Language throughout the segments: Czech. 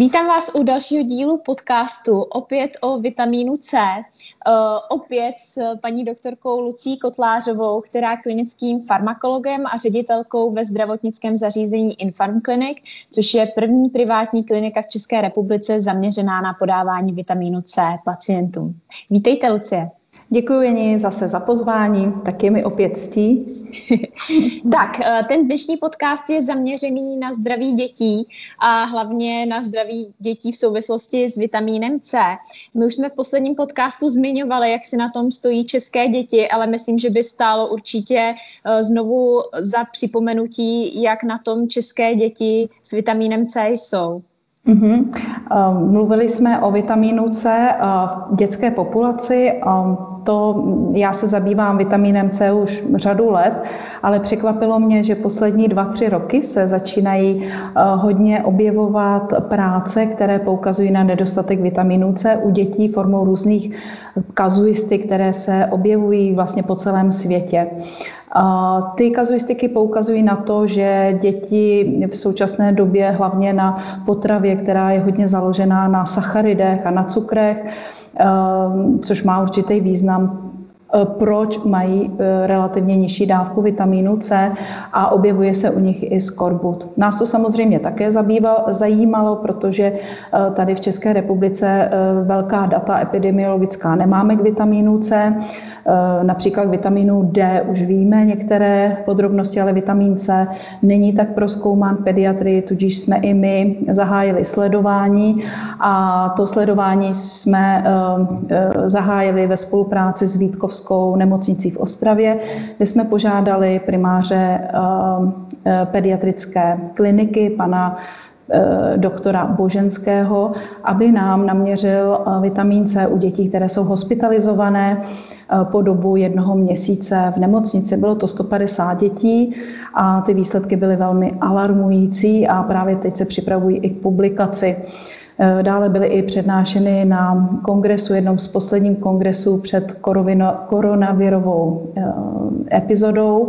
Vítám vás u dalšího dílu podcastu, opět o vitamínu C, uh, opět s paní doktorkou Lucí Kotlářovou, která je klinickým farmakologem a ředitelkou ve zdravotnickém zařízení Infarm Clinic, což je první privátní klinika v České republice zaměřená na podávání vitamínu C pacientům. Vítejte, Lucie. Děkuji Jeni zase za pozvání, tak je mi opět ctí. tak, eh, ten dnešní podcast je zaměřený na zdraví dětí a hlavně na zdraví dětí v souvislosti s vitamínem C. My už jsme v posledním podcastu zmiňovali, jak si na tom stojí české děti, ale myslím, že by stálo určitě eh, znovu za připomenutí, jak na tom české děti s vitamínem C jsou. Mm-hmm. Mluvili jsme o vitamínu C v dětské populaci. To já se zabývám vitamínem C už řadu let, ale překvapilo mě, že poslední dva, tři roky se začínají eh, hodně objevovat práce, které poukazují na nedostatek vitamínu C u dětí formou různých kazuistik, které se objevují vlastně po celém světě. Ty kazuistiky poukazují na to, že děti v současné době hlavně na potravě, která je hodně založená na sacharidech a na cukrech, což má určitý význam Eh, proč mají eh, relativně nižší dávku vitamínu C a objevuje se u nich i skorbut. Nás to samozřejmě také zabýval, zajímalo, protože eh, tady v České republice velká data epidemiologická nemáme k vitamínu C. Například k vitamínu D už víme některé podrobnosti, ale vitamin C není tak proskoumán pediatrii, tudíž jsme i my zahájili sledování a to sledování jsme zahájili ve spolupráci s Vítkovskou nemocnicí v Ostravě, kde jsme požádali primáře eh, eh, pediatrické kliniky, pana eh, doktora Boženského, aby nám naměřil vitamin C u dětí, které jsou hospitalizované po dobu jednoho měsíce v nemocnici. Bylo to 150 dětí a ty výsledky byly velmi alarmující a právě teď se připravují i k publikaci. Eh, dále byly i přednášeny na kongresu, jednom z posledních kongresů před koronavirovou eh, epizodou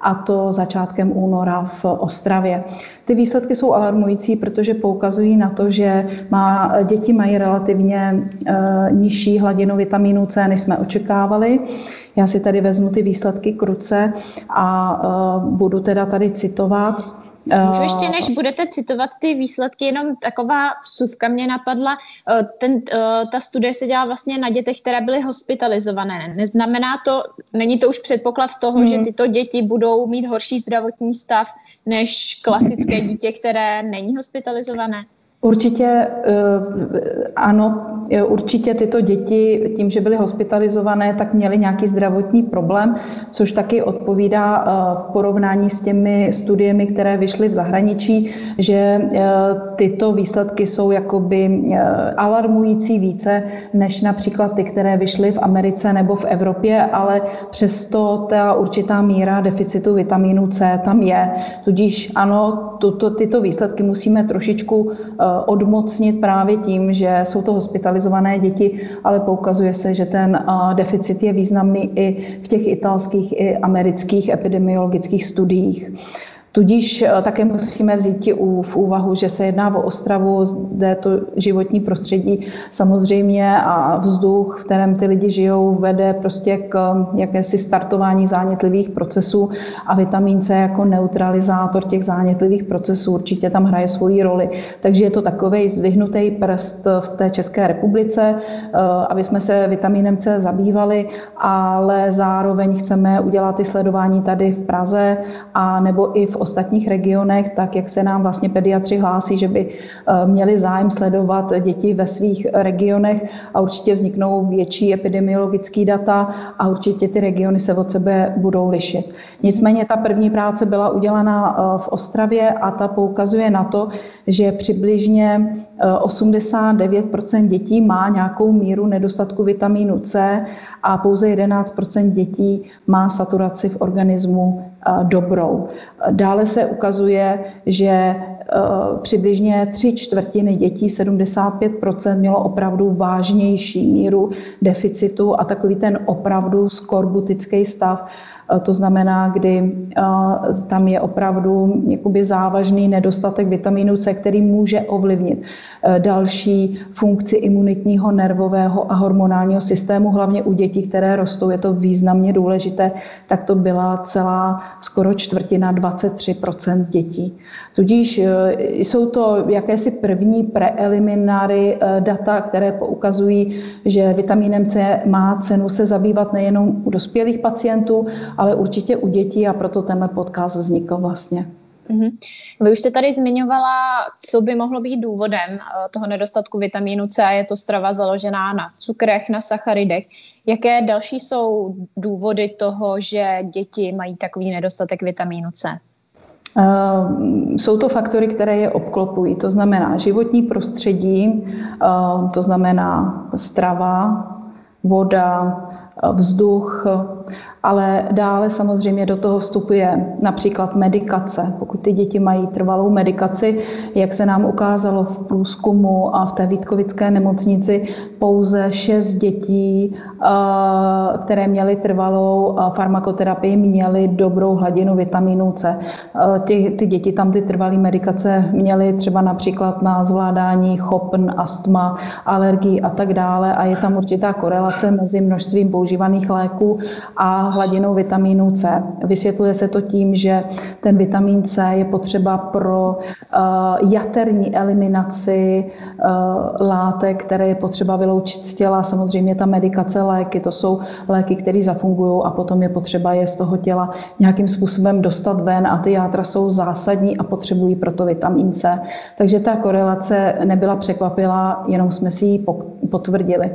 a to začátkem února v Ostravě. Ty výsledky jsou alarmující, protože poukazují na to, že má, děti mají relativně e, nižší hladinu vitamínu C, než jsme očekávali. Já si tady vezmu ty výsledky kruce a e, budu teda tady citovat. Můžu ještě, eh, než budete citovat ty výsledky, jenom taková vsuvka mě napadla. Eh, ten, eh, ta studie se dělá vlastně na dětech, které byly hospitalizované. Neznamená to, není to už předpoklad toho, hmm. že tyto děti budou mít horší zdravotní stav než klasické dítě, které není hospitalizované? Určitě eh, ano, určitě tyto děti tím, že byly hospitalizované, tak měly nějaký zdravotní problém, což taky odpovídá eh, v porovnání s těmi studiemi, které vyšly v zahraničí, že eh, tyto výsledky jsou jakoby alarmující více než například ty, které vyšly v Americe nebo v Evropě, ale přesto ta určitá míra deficitu vitamínu C tam je. Tudíž ano, tuto, tyto výsledky musíme trošičku Eh, odmocnit právě tím, že jsou to hospitalizované děti, ale poukazuje se, že ten eh, deficit je významný i v těch italských i amerických epidemiologických studiích. Tudíž eh, také musíme vzít v úvahu, že se jedná o Ostravu, zde to životní prostředí samozřejmě a vzduch, v kterém ty lidi žijou, vede prostě k eh, jakési startování zánětlivých procesů a vitamin C jako neutralizátor těch zánětlivých procesů určitě tam hraje svoji roli. Takže je to takový zvyhnutý prst v té České republice, eh, aby jsme se vitaminem C zabývali, ale zároveň chceme udělat ty sledování tady v Praze a nebo i v ostatních regionech, tak jak se nám vlastně pediatři hlásí, že by eh, měli zájem sledovat děti ve svých regionech a určitě vzniknou větší epidemiologické data a určitě ty regiony se od sebe budou lišit. Nicméně ta první práce byla udělána eh, v Ostravě a ta poukazuje na to, že přibližně 89 eh, dětí má nějakou míru nedostatku vitamínu C a pouze 11% dětí má saturaci v organismu dobrou. Dále se ukazuje, že e, přibližně tři čtvrtiny dětí, 75% mělo opravdu vážnější míru deficitu a takový ten opravdu skorbutický stav To znamená, kdy tam je opravdu jakoby závažný nedostatek vitamínu C, který může ovlivnit další funkci imunitního, nervového a hormonálního systému, hlavně u dětí, které rostou, je to významně důležité, tak to byla celá skoro čtvrtina, 23% dětí. Tudíž jsou to jakési první preelimináry data, které poukazují, že vitamínem C má cenu se zabývat nejenom u dospělých pacientů, ale určitě u dětí a proto tenhle podcast vznikl vlastně. Mm-hmm. Vy už jste tady zmiňovala, co by mohlo být důvodem eh, toho nedostatku vitamínu C. Je to strava založená na cukrech, na sacharidech. Jaké další jsou důvody toho, že děti mají takový nedostatek vitamínu C? Ehm, jsou to faktory, které je obklopují, to znamená životní prostředí, ehm, to znamená strava, voda, vzduch, ale dále samozřejmě do toho vstupuje například medikace. Pokud ty děti mají trvalou medikaci, jak se nám ukázalo v průzkumu a v té Vítkovické nemocnici, pouze šest dětí, eh, které měly trvalou eh, farmakoterapii, měly dobrou hladinu vitamínu C. Eh, ty, ty děti tam ty trvalé medikace měly třeba například na zvládání chopn, astma, alergií a tak dále a je tam určitá korelace mezi množstvím používaných léků a hladinou vitamínu C. Vysvětluje se to tím, že ten vitamin C je potřeba pro uh, jaterní eliminaci uh, látek, které je potřeba vyloučit z těla. Samozřejmě ta medikace, léky, to jsou léky, které zafungují a potom je potřeba je z toho těla nějakým způsobem dostat ven a ty játra jsou zásadní a potřebují proto vitamin C. Takže ta korelace nebyla překvapila, jenom jsme si ji potvrdili.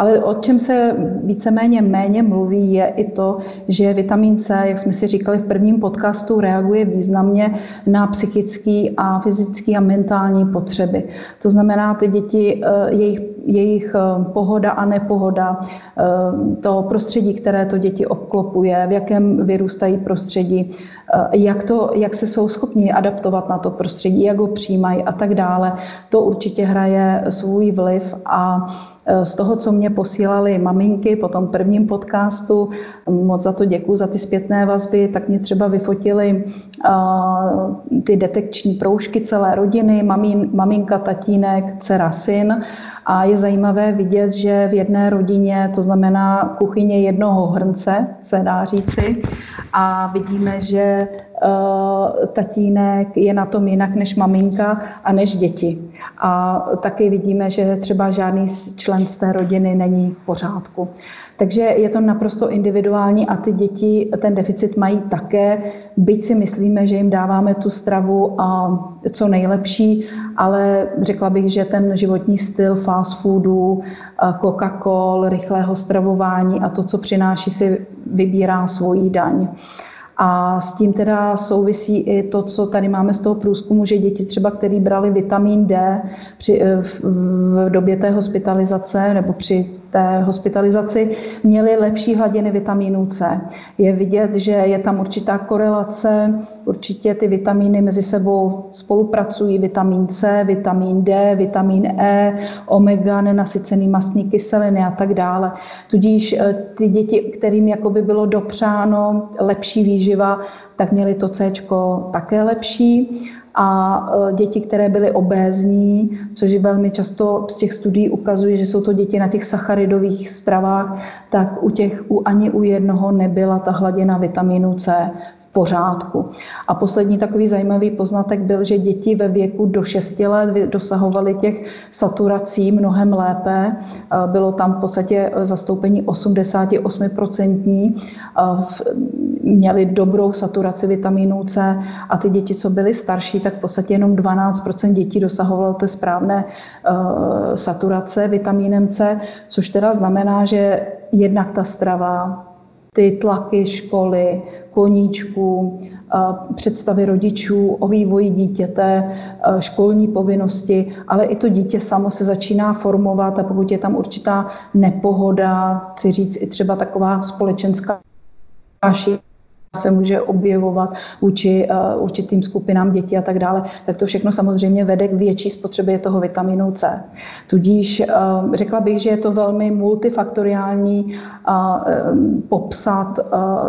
Ale o čem se víceméně méně mluví, je i to, že vitamin C, jak jsme si říkali v prvním podcastu, reaguje významně na psychický a fyzický a mentální potřeby. To znamená, ty děti, eh, jejich, jejich eh, pohoda a nepohoda, eh, to prostředí, které to děti obklopuje, v jakém vyrůstají prostředí, jak, to, jak se jsou schopni adaptovat na to prostředí, jak ho přijímají a tak dále, to určitě hraje svůj vliv a Eh, z toho, co mě posílali maminky po tom prvním podcastu, moc za to děkuji, za ty zpětné vazby, tak mě třeba vyfotili uh, ty detekční proužky celé rodiny, mamín, maminka, tatínek, dcera, syn. A je zajímavé vidět, že v jedné rodině, to znamená kuchyně jednoho hrnce, se dá říci, a vidíme, že uh, tatínek je na tom jinak než maminka a než děti. A taky vidíme, že třeba žádný člen z té rodiny není v pořádku. Takže je to naprosto individuální a ty děti ten deficit mají také, byť si myslíme, že jim dáváme tu stravu a co nejlepší, ale řekla bych, že ten životní styl fast foodu, Coca-Cola, rychlého stravování a to, co přináší, si vybírá svoji daň. A s tím teda souvisí i to, co tady máme z toho průzkumu, že děti třeba, které brali vitamin D při, v, v době té hospitalizace nebo při té hospitalizaci měli lepší hladiny vitamínu C. Je vidět, že je tam určitá korelace, určitě ty vitamíny mezi sebou spolupracují, vitamin C, vitamin D, vitamin E, omega, nenasycený mastní kyseliny a tak dále. Tudíž eh, ty děti, kterým jakoby bylo dopřáno lepší výživa, tak měli to C také lepší a e, děti, které byly obézní, což velmi často z těch studií ukazuje, že jsou to děti na těch sacharidových stravách, tak u těch u, ani u jednoho nebyla ta hladina vitamínu C pořádku. A poslední takový zajímavý poznatek byl, že děti ve věku do 6 let dosahovaly těch saturací mnohem lépe. Bylo tam v podstatě zastoupení 88%, měli dobrou saturaci vitamínu C a ty děti, co byly starší, tak v podstatě jenom 12% dětí dosahovalo té správné saturace vitamínem C, což teda znamená, že jednak ta strava, ty tlaky školy, koníčků, představy rodičů o vývoji dítěte, školní povinnosti, ale i to dítě samo se začíná formovat a pokud je tam určitá nepohoda, chci říct i třeba taková společenská se může objevovat vůči uh, určitým skupinám dětí a tak dále, tak to všechno samozřejmě vede k větší spotřebě toho vitamínu C. Tudíž uh, řekla bych, že je to velmi multifaktoriální uh, popsat,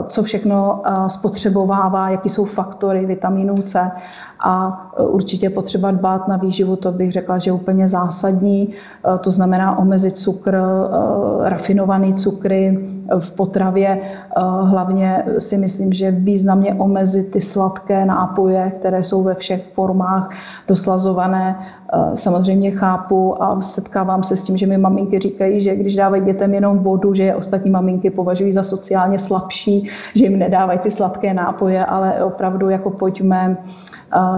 co všechno spotřebovává, jaký jsou faktory vitamínu C a určitě potřeba dbát na výživu, to bych řekla, že je úplně zásadní. To znamená omezit cukr, rafinovaný cukry, v potravě. Eh, hlavně si myslím, že významně omezit ty sladké nápoje, které jsou ve všech formách doslazované. Eh, samozřejmě chápu a setkávám se s tím, že mi maminky říkají, že když dávají dětem jenom vodu, že je ostatní maminky považují za sociálně slabší, že jim nedávají ty sladké nápoje, ale opravdu jako pojďme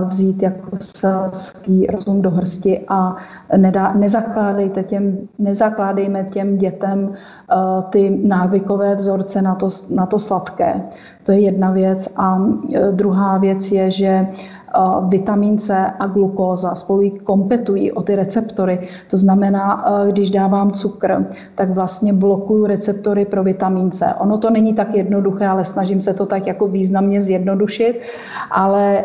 vzít jako selský rozum do hrsti a nedá, nezakládejte těm, nezakládejme těm dětem uh, ty návykové vzorce na to, na to sladké. To je jedna věc. A uh, druhá věc je, že vitamin C a glukóza spolu kompetují o ty receptory. To znamená, když dávám cukr, tak vlastně blokuju receptory pro vitamin C. Ono to není tak jednoduché, ale snažím se to tak jako významně zjednodušit, ale e,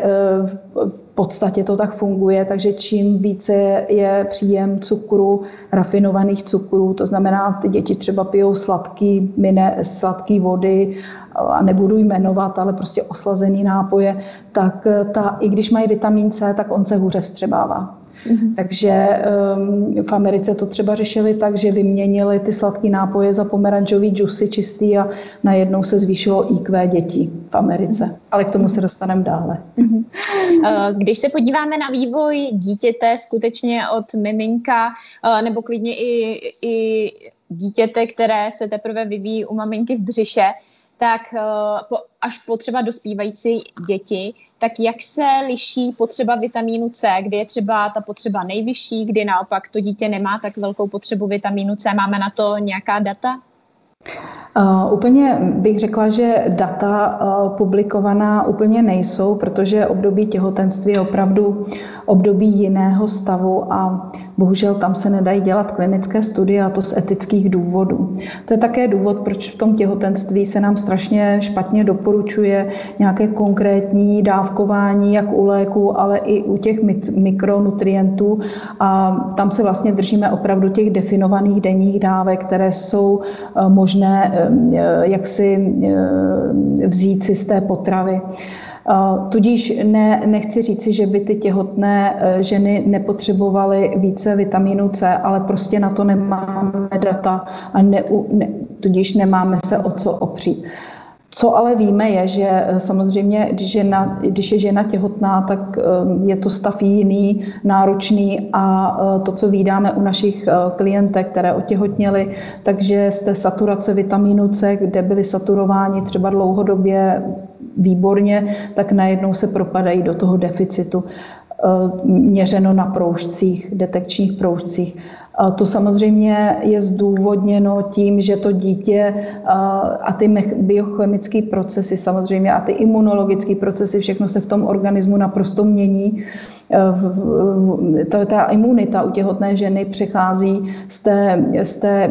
v podstatě to tak funguje, takže čím více je příjem cukru, rafinovaných cukrů, to znamená, ty děti třeba pijou sladký, mine, sladký vody, a nebudu jmenovat, ale prostě oslazený nápoje, tak ta, i když mají vitamin C, tak on se hůře vstřebává. Mm-hmm. Takže um, v Americe to třeba řešili tak, že vyměnili ty sladké nápoje za pomerančový džusy čistý a najednou se zvýšilo IQ dětí v Americe. Ale k tomu se dostaneme dále. Mm-hmm. Když se podíváme na vývoj dítěte skutečně od miminka, uh, nebo klidně i, i dítěte, které se teprve vyvíjí u maminky v břiše, tak eh, až po třeba dospívající děti, tak jak se liší potřeba vitamínu C, kdy je třeba ta potřeba nejvyšší, kdy naopak to dítě nemá tak velkou potřebu vitamínu C. Máme na to nějaká data? Uh, úplně bych řekla, že data uh, publikovaná úplně nejsou, protože období těhotenství je opravdu období jiného stavu a bohužel tam se nedají dělat klinické studie a to z etických důvodů. To je také důvod, proč v tom těhotenství se nám strašně špatně doporučuje nějaké konkrétní dávkování, jak u léku, ale i u těch mikronutrientů. A tam se vlastně držíme opravdu těch definovaných denních dávek, které jsou eh, možné eh, eh, vzít si z té potravy. Tudíž ne, nechci říci, že by ty těhotné e, ženy nepotřebovaly více vitamínu C, ale prostě na to nemáme data a ne, ne, tudíž nemáme se o co opřít. Co ale víme je, že e, samozřejmě, když, žena, když je žena těhotná, tak e, je to stav jiný, náročný a to, co vídáme u našich klientek, které otěhotněly, takže z té saturace vitamínu C, kde byly saturováni třeba dlouhodobě výborně, tak najednou se propadají do toho deficitu eh, měřeno na proužcích, detekčních proužcích. To samozřejmě je zdůvodněno tím, že to dítě a ty biochemické procesy samozřejmě a ty imunologické procesy, všechno se v tom organismu naprosto mění. Ta, ta imunita u těhotné ženy přechází z té, z té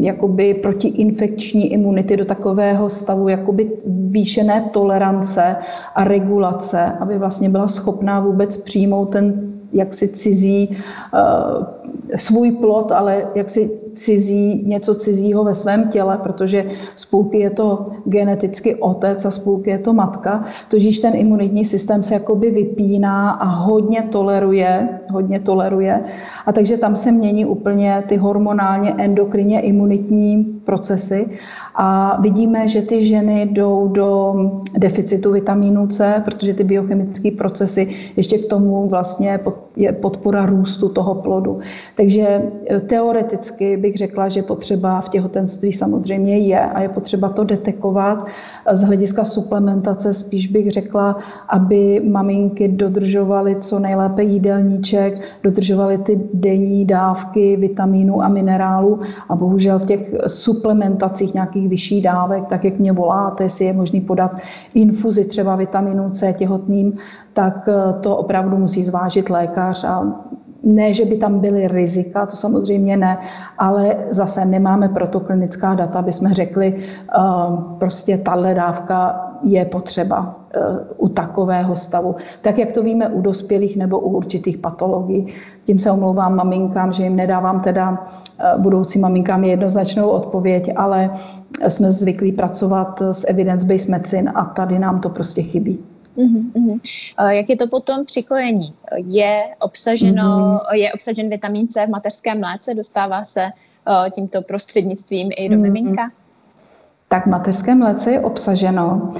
jakoby protiinfekční imunity do takového stavu jakoby výšené tolerance a regulace, aby vlastně byla schopná vůbec přijmout ten jaksi cizí uh, svůj plot, ale jaksi cizí, něco cizího ve svém těle, protože spolky je to geneticky otec a spolky je to matka, tudíž ten imunitní systém se jakoby vypíná a hodně toleruje, hodně toleruje. A takže tam se mění úplně ty hormonálně endokrinně imunitní procesy a vidíme, že ty ženy jdou do deficitu vitamínu C, protože ty biochemické procesy ještě k tomu vlastně je podpora růstu toho plodu. Takže teoreticky bych řekla, že potřeba v těhotenství samozřejmě je a je potřeba to detekovat. Z hlediska suplementace spíš bych řekla, aby maminky dodržovaly co nejlépe jídelníček, dodržovaly ty denní dávky vitamínů a minerálů a bohužel v těch suplementacích nějakých vyšší dávek, tak jak mě voláte, jestli je možný podat infuzi třeba vitamínu C těhotným, tak to opravdu musí zvážit lékař a ne, že by tam byly rizika, to samozřejmě ne, ale zase nemáme proto klinická data, aby jsme řekli, uh, prostě tahle dávka je potřeba u takového stavu. Tak, jak to víme u dospělých nebo u určitých patologií. Tím se omlouvám maminkám, že jim nedávám teda budoucí maminkám jednoznačnou odpověď, ale jsme zvyklí pracovat s evidence-based medicine a tady nám to prostě chybí. Uh-huh, Jak je to potom při kojení? Je, obsaženo, uh-huh. je obsažen vitamin C v mateřském mléce? Dostává se uh, tímto prostřednictvím i do uh-huh. miminka? Tak v mateřském mléce je obsaženo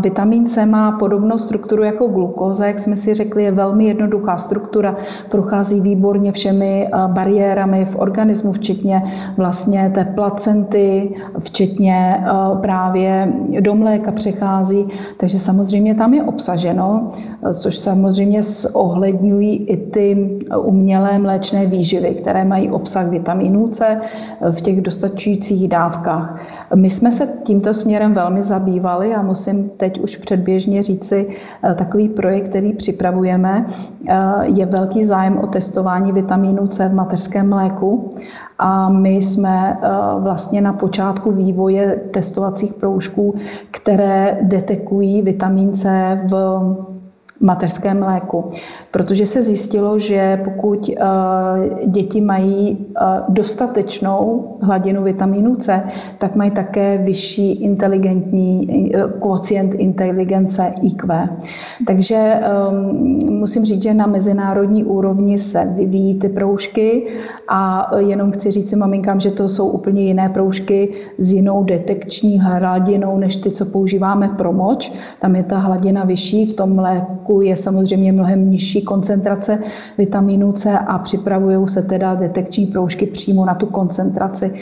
Vitamin C má podobnou strukturu jako glukóza, jak jsme si řekli, je velmi jednoduchá struktura, prochází výborně všemi bariérami v organismu, včetně vlastně té placenty, včetně právě do mléka přechází, takže samozřejmě tam je obsaženo, což samozřejmě ohledňují i ty umělé mléčné výživy, které mají obsah vitamínů C v těch dostačujících dávkách. My jsme se tímto směrem velmi zabývali a musím teď už předběžně říci, eh, takový projekt, který připravujeme, eh, je velký zájem o testování vitamínu C v mateřském mléku. A my jsme eh, vlastně na počátku vývoje testovacích proužků, které detekují vitamin C v mateřském mléku. Protože se zjistilo, že pokud eh, děti mají eh, dostatečnou hladinu vitamínu C, tak mají také vyšší inteligentní eh, kvocient inteligence IQ. Takže ehm, musím říct, že na mezinárodní úrovni se vyvíjí ty proužky a jenom chci říct si maminkám, že to jsou úplně jiné proužky s jinou detekční hladinou, než ty, co používáme pro moč. Tam je ta hladina vyšší, v tom mléku mozku je samozřejmě mnohem nižší koncentrace vitamínu C a připravují se teda detekční proužky přímo na tu koncentraci.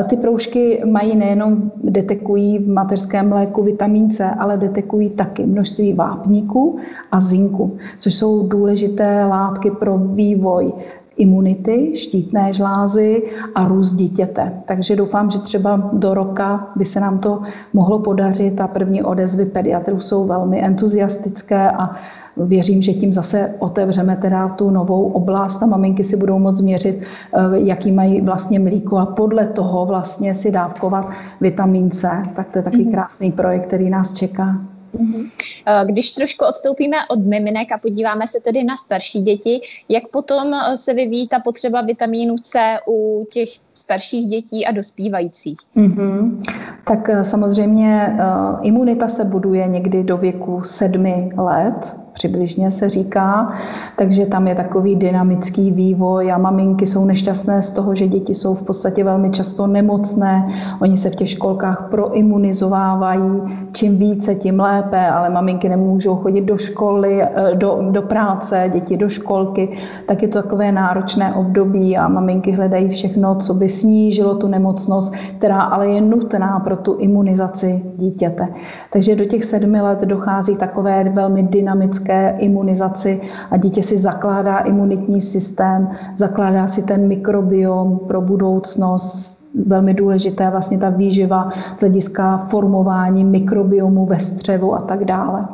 E, ty proužky mají nejenom detekují v mateřském mléku vitamin C, ale detekují taky množství vápníků a zinku, což jsou důležité látky pro vývoj imunity, štítné žlázy a růst dítěte. Takže doufám, že třeba do roka by se nám to mohlo podařit a první odezvy pediatrů jsou velmi entuziastické a věřím, že tím zase otevřeme teda tu novou oblast a maminky si budou moct změřit, eh, jaký mají vlastně mlíko a podle toho vlastně si dávkovat vitamin C. Tak to je takový mhm. krásný projekt, který nás čeká. Mhm. Eh, když trošku odstoupíme od miminek a podíváme se tedy na starší děti, jak potom eh, se vyvíjí ta potřeba vitamínu C u těch starších dětí a dospívajících? Mm-hmm. Tak samozřejmě imunita se buduje někdy do věku sedmi let, přibližně se říká, takže tam je takový dynamický vývoj a maminky jsou nešťastné z toho, že děti jsou v podstatě velmi často nemocné, oni se v těch školkách proimunizovávají, čím více, tím lépe, ale maminky nemůžou chodit do školy, eh, do, do práce, děti do školky, tak je to takové náročné období a maminky hledají všechno, co by snížilo tu nemocnost, která ale je nutná pro tu imunizaci dítěte. Takže do těch sedmi let dochází takové velmi dynamické imunizaci a dítě si zakládá imunitní systém, zakládá si ten mikrobiom pro budoucnost, velmi důležité vlastně ta výživa z hlediska formování mikrobiomu ve střevu a tak dále.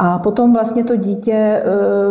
A potom vlastně to dítě e,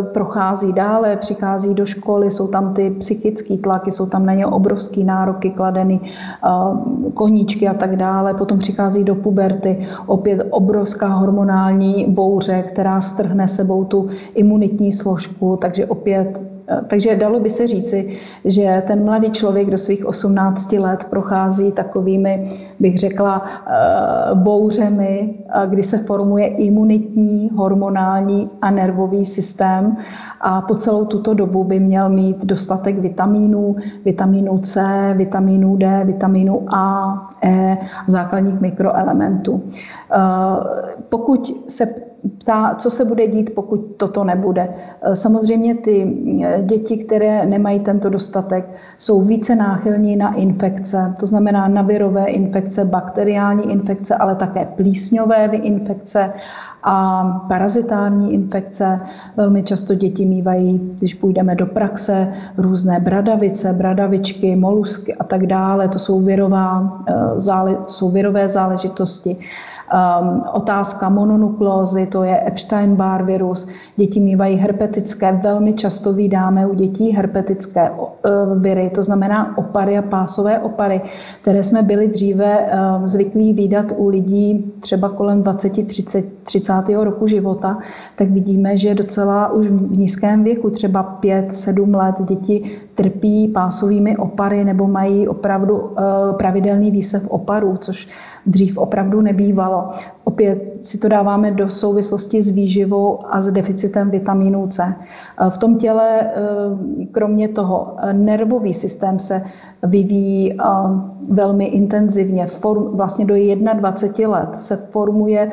prochází dále, přichází do školy, jsou tam ty psychické tlaky, jsou tam na ně obrovské nároky kladeny, e, koníčky a tak dále. Potom přichází do puberty, opět obrovská hormonální bouře, která strhne sebou tu imunitní složku, takže opět takže dalo by se říci, že ten mladý člověk do svých 18 let prochází takovými, bych řekla, eh, bouřemi, kdy se formuje imunitní, hormonální a nervový systém a po celou tuto dobu by měl mít dostatek vitamínů, vitamínu C, vitamínu D, vitamínu A, E, základních mikroelementů. Eh, pokud se ptá, co se bude dít, pokud toto nebude. Eh, samozřejmě ty eh, děti, které nemají tento dostatek, jsou více náchylní na infekce, to znamená na virové infekce, bakteriální infekce, ale také plísňové infekce a parazitární infekce. Velmi často děti mývají, když půjdeme do praxe, různé bradavice, bradavičky, molusky a tak dále. To jsou, virová, eh, jsou virové záležitosti. Um, otázka mononuklózy, to je Epstein-Barr virus. Děti mývají herpetické, velmi často vydáme u dětí herpetické uh, viry, to znamená opary a pásové opary, které jsme byli dříve uh, zvyklí výdat u lidí třeba kolem 20, 30, 30. roku života, tak vidíme, že docela už v nízkém věku, třeba 5-7 let, děti trpí pásovými opary nebo mají opravdu pravidelný výsev oparů, což dřív opravdu nebývalo. Opět si to dáváme do souvislosti s výživou a s deficitem vitamínu C. Eh, v tom těle, eh, kromě toho, nervový systém se vyvíjí velmi intenzivně. Vlastně do 21 let se formuje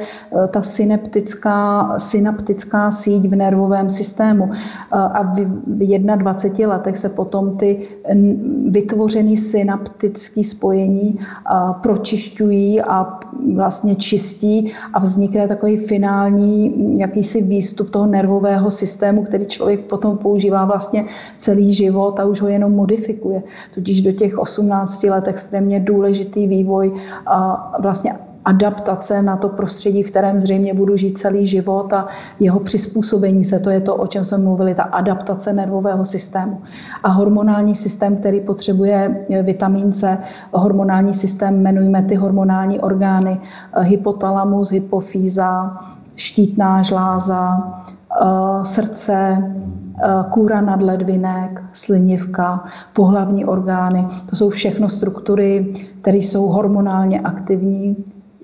ta synaptická, synaptická síť v nervovém systému a v 21 letech se potom ty vytvořené synaptické spojení pročišťují a vlastně čistí a vznikne takový finální jakýsi výstup toho nervového systému, který člověk potom používá vlastně celý život a už ho jenom modifikuje. Tudíž do těch 18 let extrémně důležitý vývoj a vlastně adaptace na to prostředí, v kterém zřejmě budu žít celý život a jeho přizpůsobení se, to je to, o čem jsme mluvili, ta adaptace nervového systému. A hormonální systém, který potřebuje vitamin C, hormonální systém, jmenujeme ty hormonální orgány, hypotalamus, hypofýza, štítná žláza, srdce, kůra nadledvinek, slinivka, pohlavní orgány. To jsou všechno struktury, které jsou hormonálně aktivní,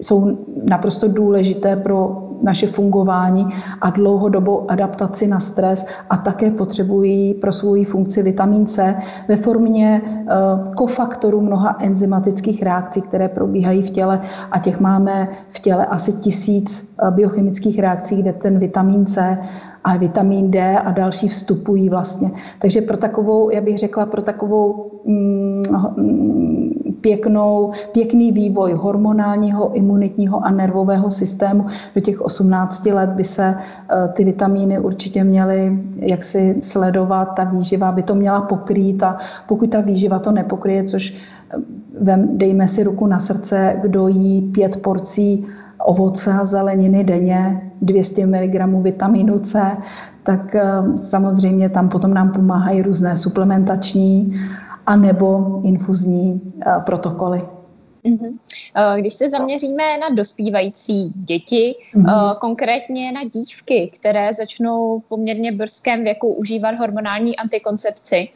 jsou naprosto důležité pro naše fungování a dlouhodobou adaptaci na stres a také potřebují pro svou funkci vitamin C ve formě eh, kofaktorů mnoha enzymatických reakcí, které probíhají v těle. A těch máme v těle asi tisíc eh, biochemických reakcí, kde ten vitamin C a vitamin D a další vstupují vlastně. Takže pro takovou, já bych řekla, pro takovou mm, pěknou, pěkný vývoj hormonálního, imunitního a nervového systému do těch 18 let by se eh, ty vitamíny určitě měly jaksi sledovat, ta výživa by to měla pokrýt a pokud ta výživa to nepokryje, což eh, dejme si ruku na srdce, kdo jí pět porcí ovoce a zeleniny denně, 200 mg vitamínu C, tak eh, samozřejmě tam potom nám pomáhají různé suplementační a nebo infuzní eh, protokoly. Mhm. Eh, když se zaměříme na dospívající děti, mm-hmm. konkrétně na dívky, které začnou v poměrně brzkém věku užívat hormonální antikoncepci,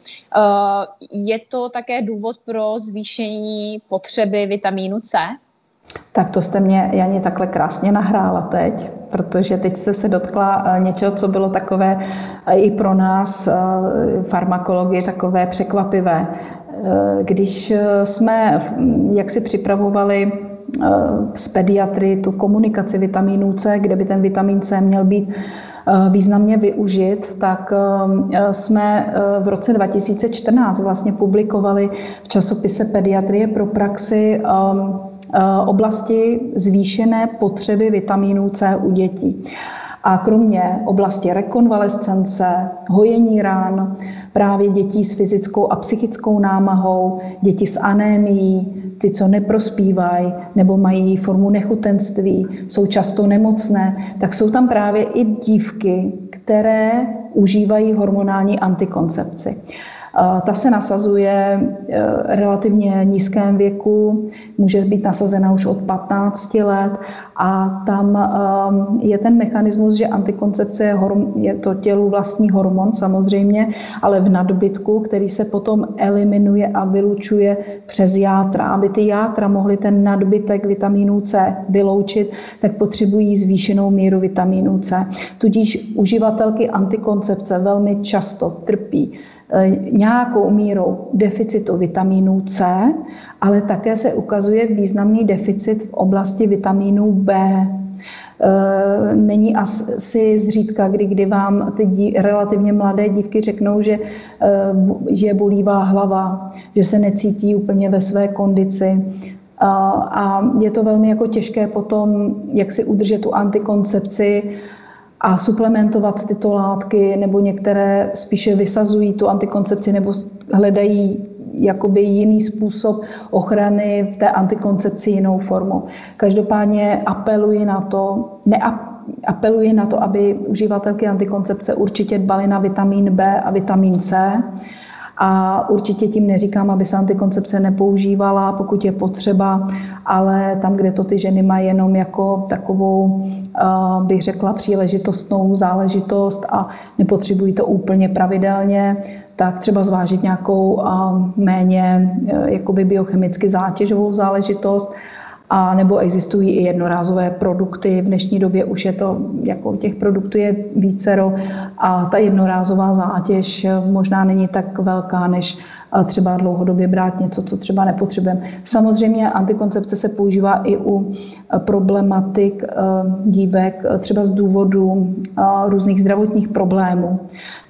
je to také důvod pro zvýšení potřeby vitamínu C? Tak to jste mě, Janě, takhle krásně nahrála teď, protože teď jste se dotkla eh, něčeho, co bylo takové eh, i pro nás, eh, farmakologie, takové překvapivé. Když jsme jak si připravovali z pediatry tu komunikaci vitamínu C, kde by ten vitamin C měl být významně využit, tak jsme v roce 2014 vlastně publikovali v časopise Pediatrie pro praxi oblasti zvýšené potřeby vitamínů C u dětí. A kromě oblasti rekonvalescence, hojení rán, právě dětí s fyzickou a psychickou námahou, děti s anémií, ty, co neprospívají nebo mají formu nechutenství, jsou často nemocné, tak jsou tam právě i dívky, které užívají hormonální antikoncepci. Ta se nasazuje e, relativně nízkém věku, může být nasazena už od 15 let a tam e, je ten mechanismus, že antikoncepce je, je to tělu vlastní hormon samozřejmě, ale v nadbytku, který se potom eliminuje a vylučuje přes játra. Aby ty játra mohly ten nadbytek vitamínu C vyloučit, tak potřebují zvýšenou míru vitamínu C. Tudíž uživatelky antikoncepce velmi často trpí nějakou mírou deficitu vitamínu C, ale také se ukazuje významný deficit v oblasti vitamínu B. E, není asi zřídka, kdy, kdy vám ty dí, relativně mladé dívky řeknou, že, e, že je bolívá hlava, že se necítí úplně ve své kondici. A je to velmi jako těžké potom, jak si udržet tu antikoncepci, a suplementovat tyto látky, nebo některé spíše vysazují tu antikoncepci nebo hledají jakoby jiný způsob ochrany v té antikoncepci jinou formou. Každopádně apeluji na to, neap, apeluji na to, aby uživatelky antikoncepce určitě dbaly na vitamin B a vitamin C. A určitě tím neříkám, aby se antikoncepce nepoužívala, pokud je potřeba, ale tam, kde to ty ženy mají jenom jako takovou, eh, bych řekla, příležitostnou záležitost a nepotřebují to úplně pravidelně, tak třeba zvážit nějakou eh, méně eh, jakoby biochemicky zátěžovou záležitost a nebo existují i jednorázové produkty. V dnešní době už je to, jako těch produktů je vícero a ta jednorázová zátěž možná není tak velká, než třeba dlouhodobě brát něco, co třeba nepotřebujeme. Samozřejmě antikoncepce se používá i u eh, problematik eh, dívek, eh, třeba z důvodu různých zdravotních problémů.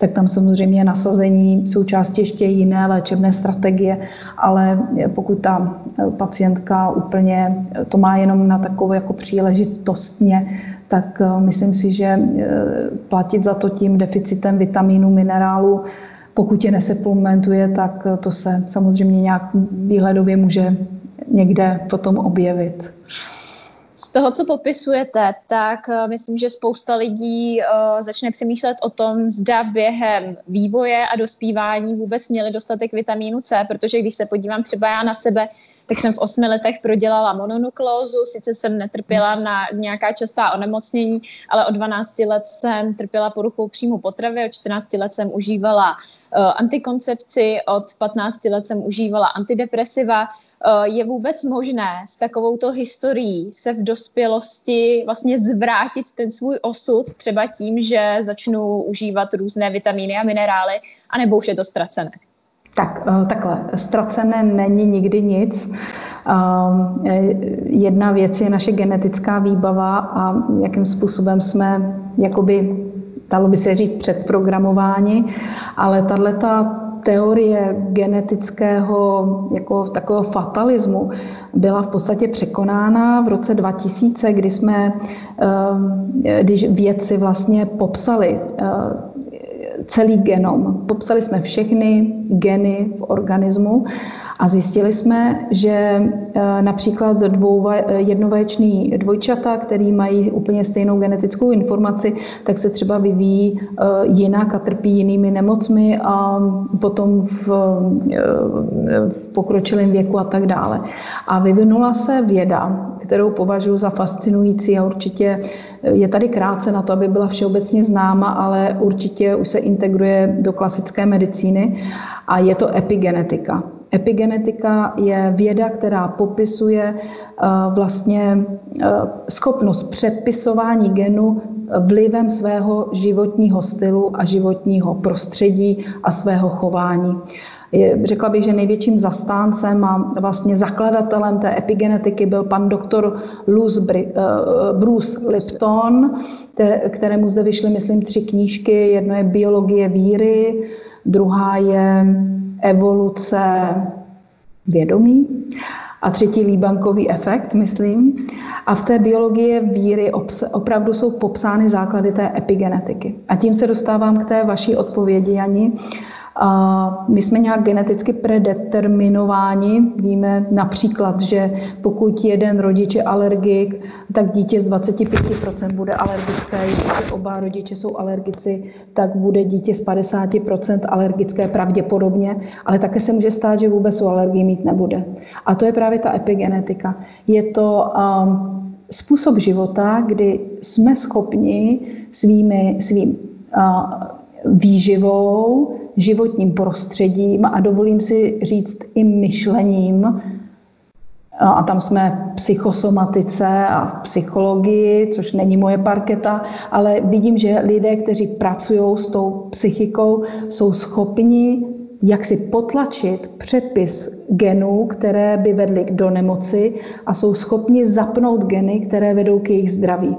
Tak tam samozřejmě nasazení součástí ještě jiné léčebné strategie, ale pokud ta pacientka úplně to má jenom na takové jako příležitostně, tak myslím si, že platit za to tím deficitem vitamínu, minerálu, pokud je neseplementuje, tak to se samozřejmě nějak výhledově může někde potom objevit. Z toho, co popisujete, tak uh, myslím, že spousta lidí uh, začne přemýšlet o tom, zda během vývoje a dospívání vůbec měli dostatek vitamínu C, protože když se podívám třeba já na sebe, tak jsem v osmi letech prodělala mononuklózu, sice jsem netrpěla na nějaká častá onemocnění, ale od 12 let jsem trpěla poruchou příjmu potravy, od 14 let jsem užívala uh, antikoncepci, od 15 let jsem užívala antidepresiva. Uh, je vůbec možné s takovouto historií se v dospělosti vlastně zvrátit ten svůj osud třeba tím, že začnu užívat různé vitamíny a minerály, anebo už je to ztracené? Tak, eh, takhle, ztracené není nikdy nic. Ehm, jedna věc je naše genetická výbava a jakým způsobem jsme, jakoby, dalo by se říct, předprogramováni, ale tato teorie genetického jako takového fatalismu byla v podstatě překonána v roce 2000, kdy jsme, ehm, když vědci vlastně popsali eh, celý genom. Popsali jsme všechny geny v organismu a zjistili jsme, že e, například dvou, jednovaječný dvojčata, který mají úplně stejnou genetickou informaci, tak se třeba vyvíjí e, jinak a trpí jinými nemocmi a potom v, v pokročilém věku a tak dále. A vyvinula se věda, kterou považuji za fascinující a určitě je tady krátce na to, aby byla všeobecně známa, ale určitě už se integruje do klasické medicíny a je to epigenetika. Epigenetika je věda, která popisuje eh, vlastně eh, schopnost přepisování genu vlivem svého životního stylu a životního prostředí a svého chování. Řekla bych, že největším zastáncem a vlastně zakladatelem té epigenetiky byl pan doktor eh, Bruce Lipton, kterému zde vyšly, myslím, tři knížky. Jedno je Biologie víry, druhá je Evoluce vědomí a třetí líbankový efekt, myslím. A v té biologii víry opravdu jsou popsány základy té epigenetiky. A tím se dostávám k té vaší odpovědi, Jani. My jsme nějak geneticky predeterminováni. Víme například, že pokud jeden rodič je alergik, tak dítě z 25% bude alergické. Když oba rodiče jsou alergici, tak bude dítě z 50% alergické pravděpodobně, ale také se může stát, že vůbec o alergii mít nebude. A to je právě ta epigenetika. Je to um, způsob života, kdy jsme schopni svými, svým uh, výživou, životním prostředím a dovolím si říct i myšlením, a tam jsme v psychosomatice a v psychologii, což není moje parketa, ale vidím, že lidé, kteří pracují s tou psychikou, jsou schopni jak si potlačit přepis genů, které by vedly do nemoci a jsou schopni zapnout geny, které vedou k jejich zdraví.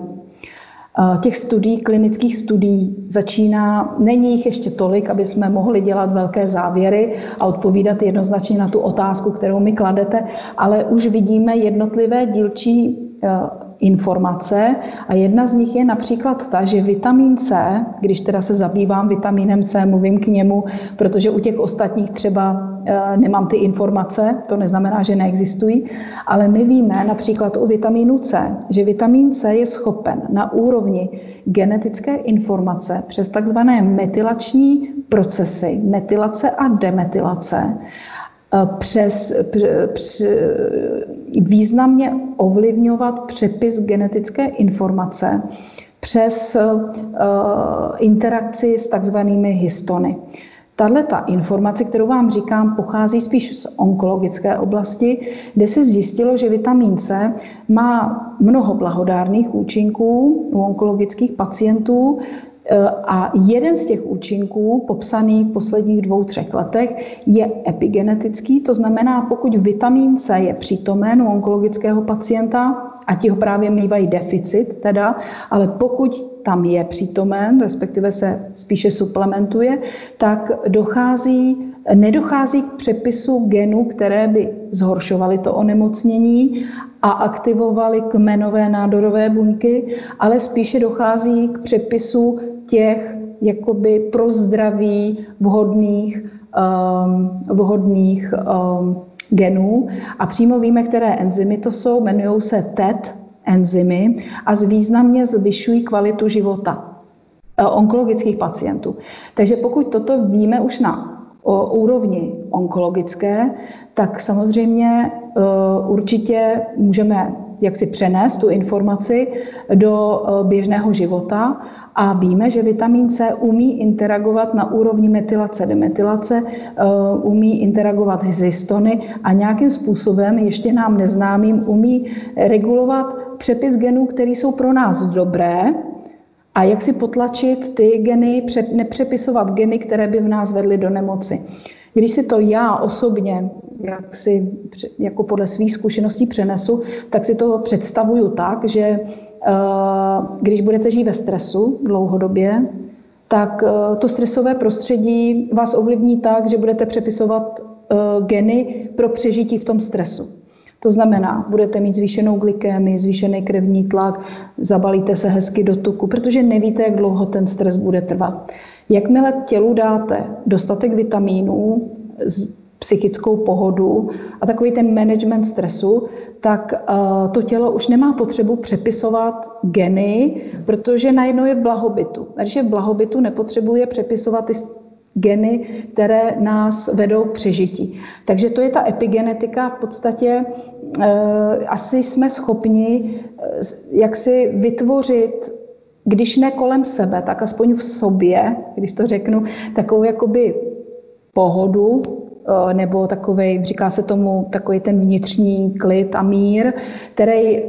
Těch studií, klinických studií začíná, není jich ještě tolik, aby jsme mohli dělat velké závěry a odpovídat jednoznačně na tu otázku, kterou mi kladete, ale už vidíme jednotlivé dílčí eh, informace a jedna z nich je například ta, že vitamin C, když teda se zabývám vitamínem C, mluvím k němu, protože u těch ostatních třeba eh, nemám ty informace, to neznamená, že neexistují, ale my víme například u vitamínu C, že vitamin C je schopen na úrovni genetické informace přes takzvané metylační procesy, metylace a demetylace, eh, přes, přes, významně ovlivňovat přepis genetické informace přes uh, interakci s takzvanými histony. Tahle ta informace, kterou vám říkám, pochází spíš z onkologické oblasti, kde se zjistilo, že vitamin C má mnoho blahodárných účinků u onkologických pacientů, a jeden z těch účinků, popsaný v posledních dvou, třech letech, je epigenetický, to znamená, pokud vitamin C je přítomen u onkologického pacienta, a ti ho právě mývají deficit, teda, ale pokud tam je přítomen, respektive se spíše suplementuje, tak dochází, nedochází k přepisu genů, které by zhoršovaly to onemocnění a aktivovaly kmenové nádorové buňky, ale spíše dochází k přepisu těch jakoby pro zdraví vhodných, um, vhodných um, genů. A přímo víme, které enzymy to jsou, jmenují se TET enzymy a významně zvyšují kvalitu života eh, onkologických pacientů. Takže pokud toto víme už na o úrovni onkologické, tak samozřejmě uh, určitě můžeme jak si přenést tu informaci do běžného života a víme, že vitamin C umí interagovat na úrovni metylace, demetylace, eh, umí interagovat s histony a nějakým způsobem, ještě nám neznámým, umí regulovat přepis genů, které jsou pro nás dobré, a jak si potlačit ty geny, nepřepisovat geny, které by v nás vedly do nemoci. Když si to já osobně, jak si jako podle svých zkušeností přenesu, tak si to představuju tak, že když budete žít ve stresu dlouhodobě, tak eh, to stresové prostředí vás ovlivní tak, že budete přepisovat eh, geny pro přežití v tom stresu. To znamená, budete mít zvýšenou glykémii, zvýšený krevní tlak, zabalíte se hezky do tuku, protože nevíte, jak dlouho ten stres bude trvat. Jakmile tělu dáte dostatek vitamínů, psychickou pohodu a takový ten management stresu, tak eh, to tělo už nemá potřebu přepisovat geny, protože najednou je v blahobytu. A když je v blahobytu, nepotřebuje přepisovat ty geny, které nás vedou k přežití. Takže to je ta epigenetika. V podstatě eh, asi jsme schopni eh, jak si vytvořit když ne kolem sebe, tak aspoň v sobě, když to řeknu, takovou jakoby pohodu, nebo takový, říká se tomu, takový ten vnitřní klid a mír, který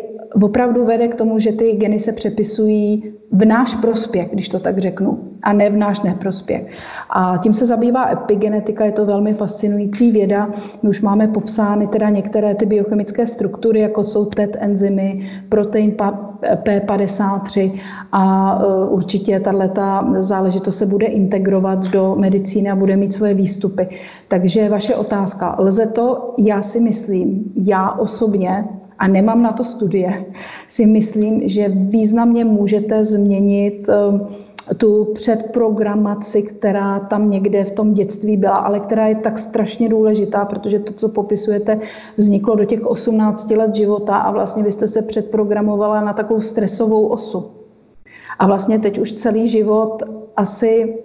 opravdu vede k tomu, že ty geny se přepisují v náš prospěch, když to tak řeknu, a ne v náš neprospěch. A tím se zabývá epigenetika, je to velmi fascinující věda. My už máme popsány teda některé ty biochemické struktury, jako jsou TET enzymy, protein P53 a e, určitě tato záležitost se bude integrovat do medicíny a bude mít svoje výstupy. Takže vaše otázka, lze to? Já si myslím, já osobně a nemám na to studie, si myslím, že významně můžete změnit eh, tu předprogramaci, která tam někde v tom dětství byla, ale která je tak strašně důležitá, protože to, co popisujete, vzniklo do těch 18 let života a vlastně vy jste se předprogramovala na takovou stresovou osu. A vlastně teď už celý život asi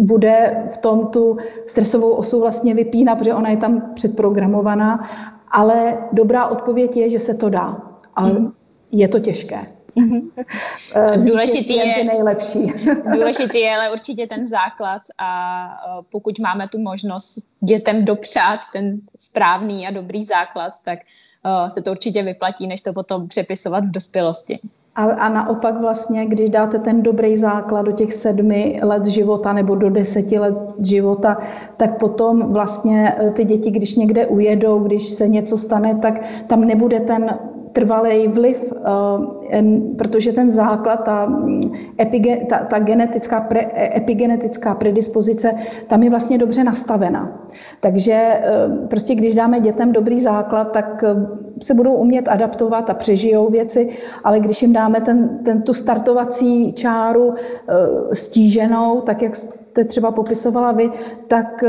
bude v tom tu stresovou osu vlastně vypínat, protože ona je tam předprogramovaná ale dobrá odpověď je, že se to dá, ale mm. je to těžké. Mm-hmm. Důležitý je, nejlepší. důležitý je ale určitě ten základ a eh, pokud máme tu možnost dětem dopřát ten správný a dobrý základ, tak eh, se to určitě vyplatí, než to potom přepisovat v dospělosti. A, a naopak vlastně, když dáte ten dobrý základ do těch sedmi let života nebo do deseti let života, tak potom vlastně ty děti, když někde ujedou, když se něco stane, tak tam nebude ten trvalý vliv, protože ten základ, ta, epige, ta, ta genetická, pre, epigenetická predispozice, tam je vlastně dobře nastavena. Takže prostě když dáme dětem dobrý základ, tak se budou umět adaptovat a přežijou věci, ale když jim dáme ten, ten, tu startovací čáru stíženou, tak jak jste třeba popisovala vy, tak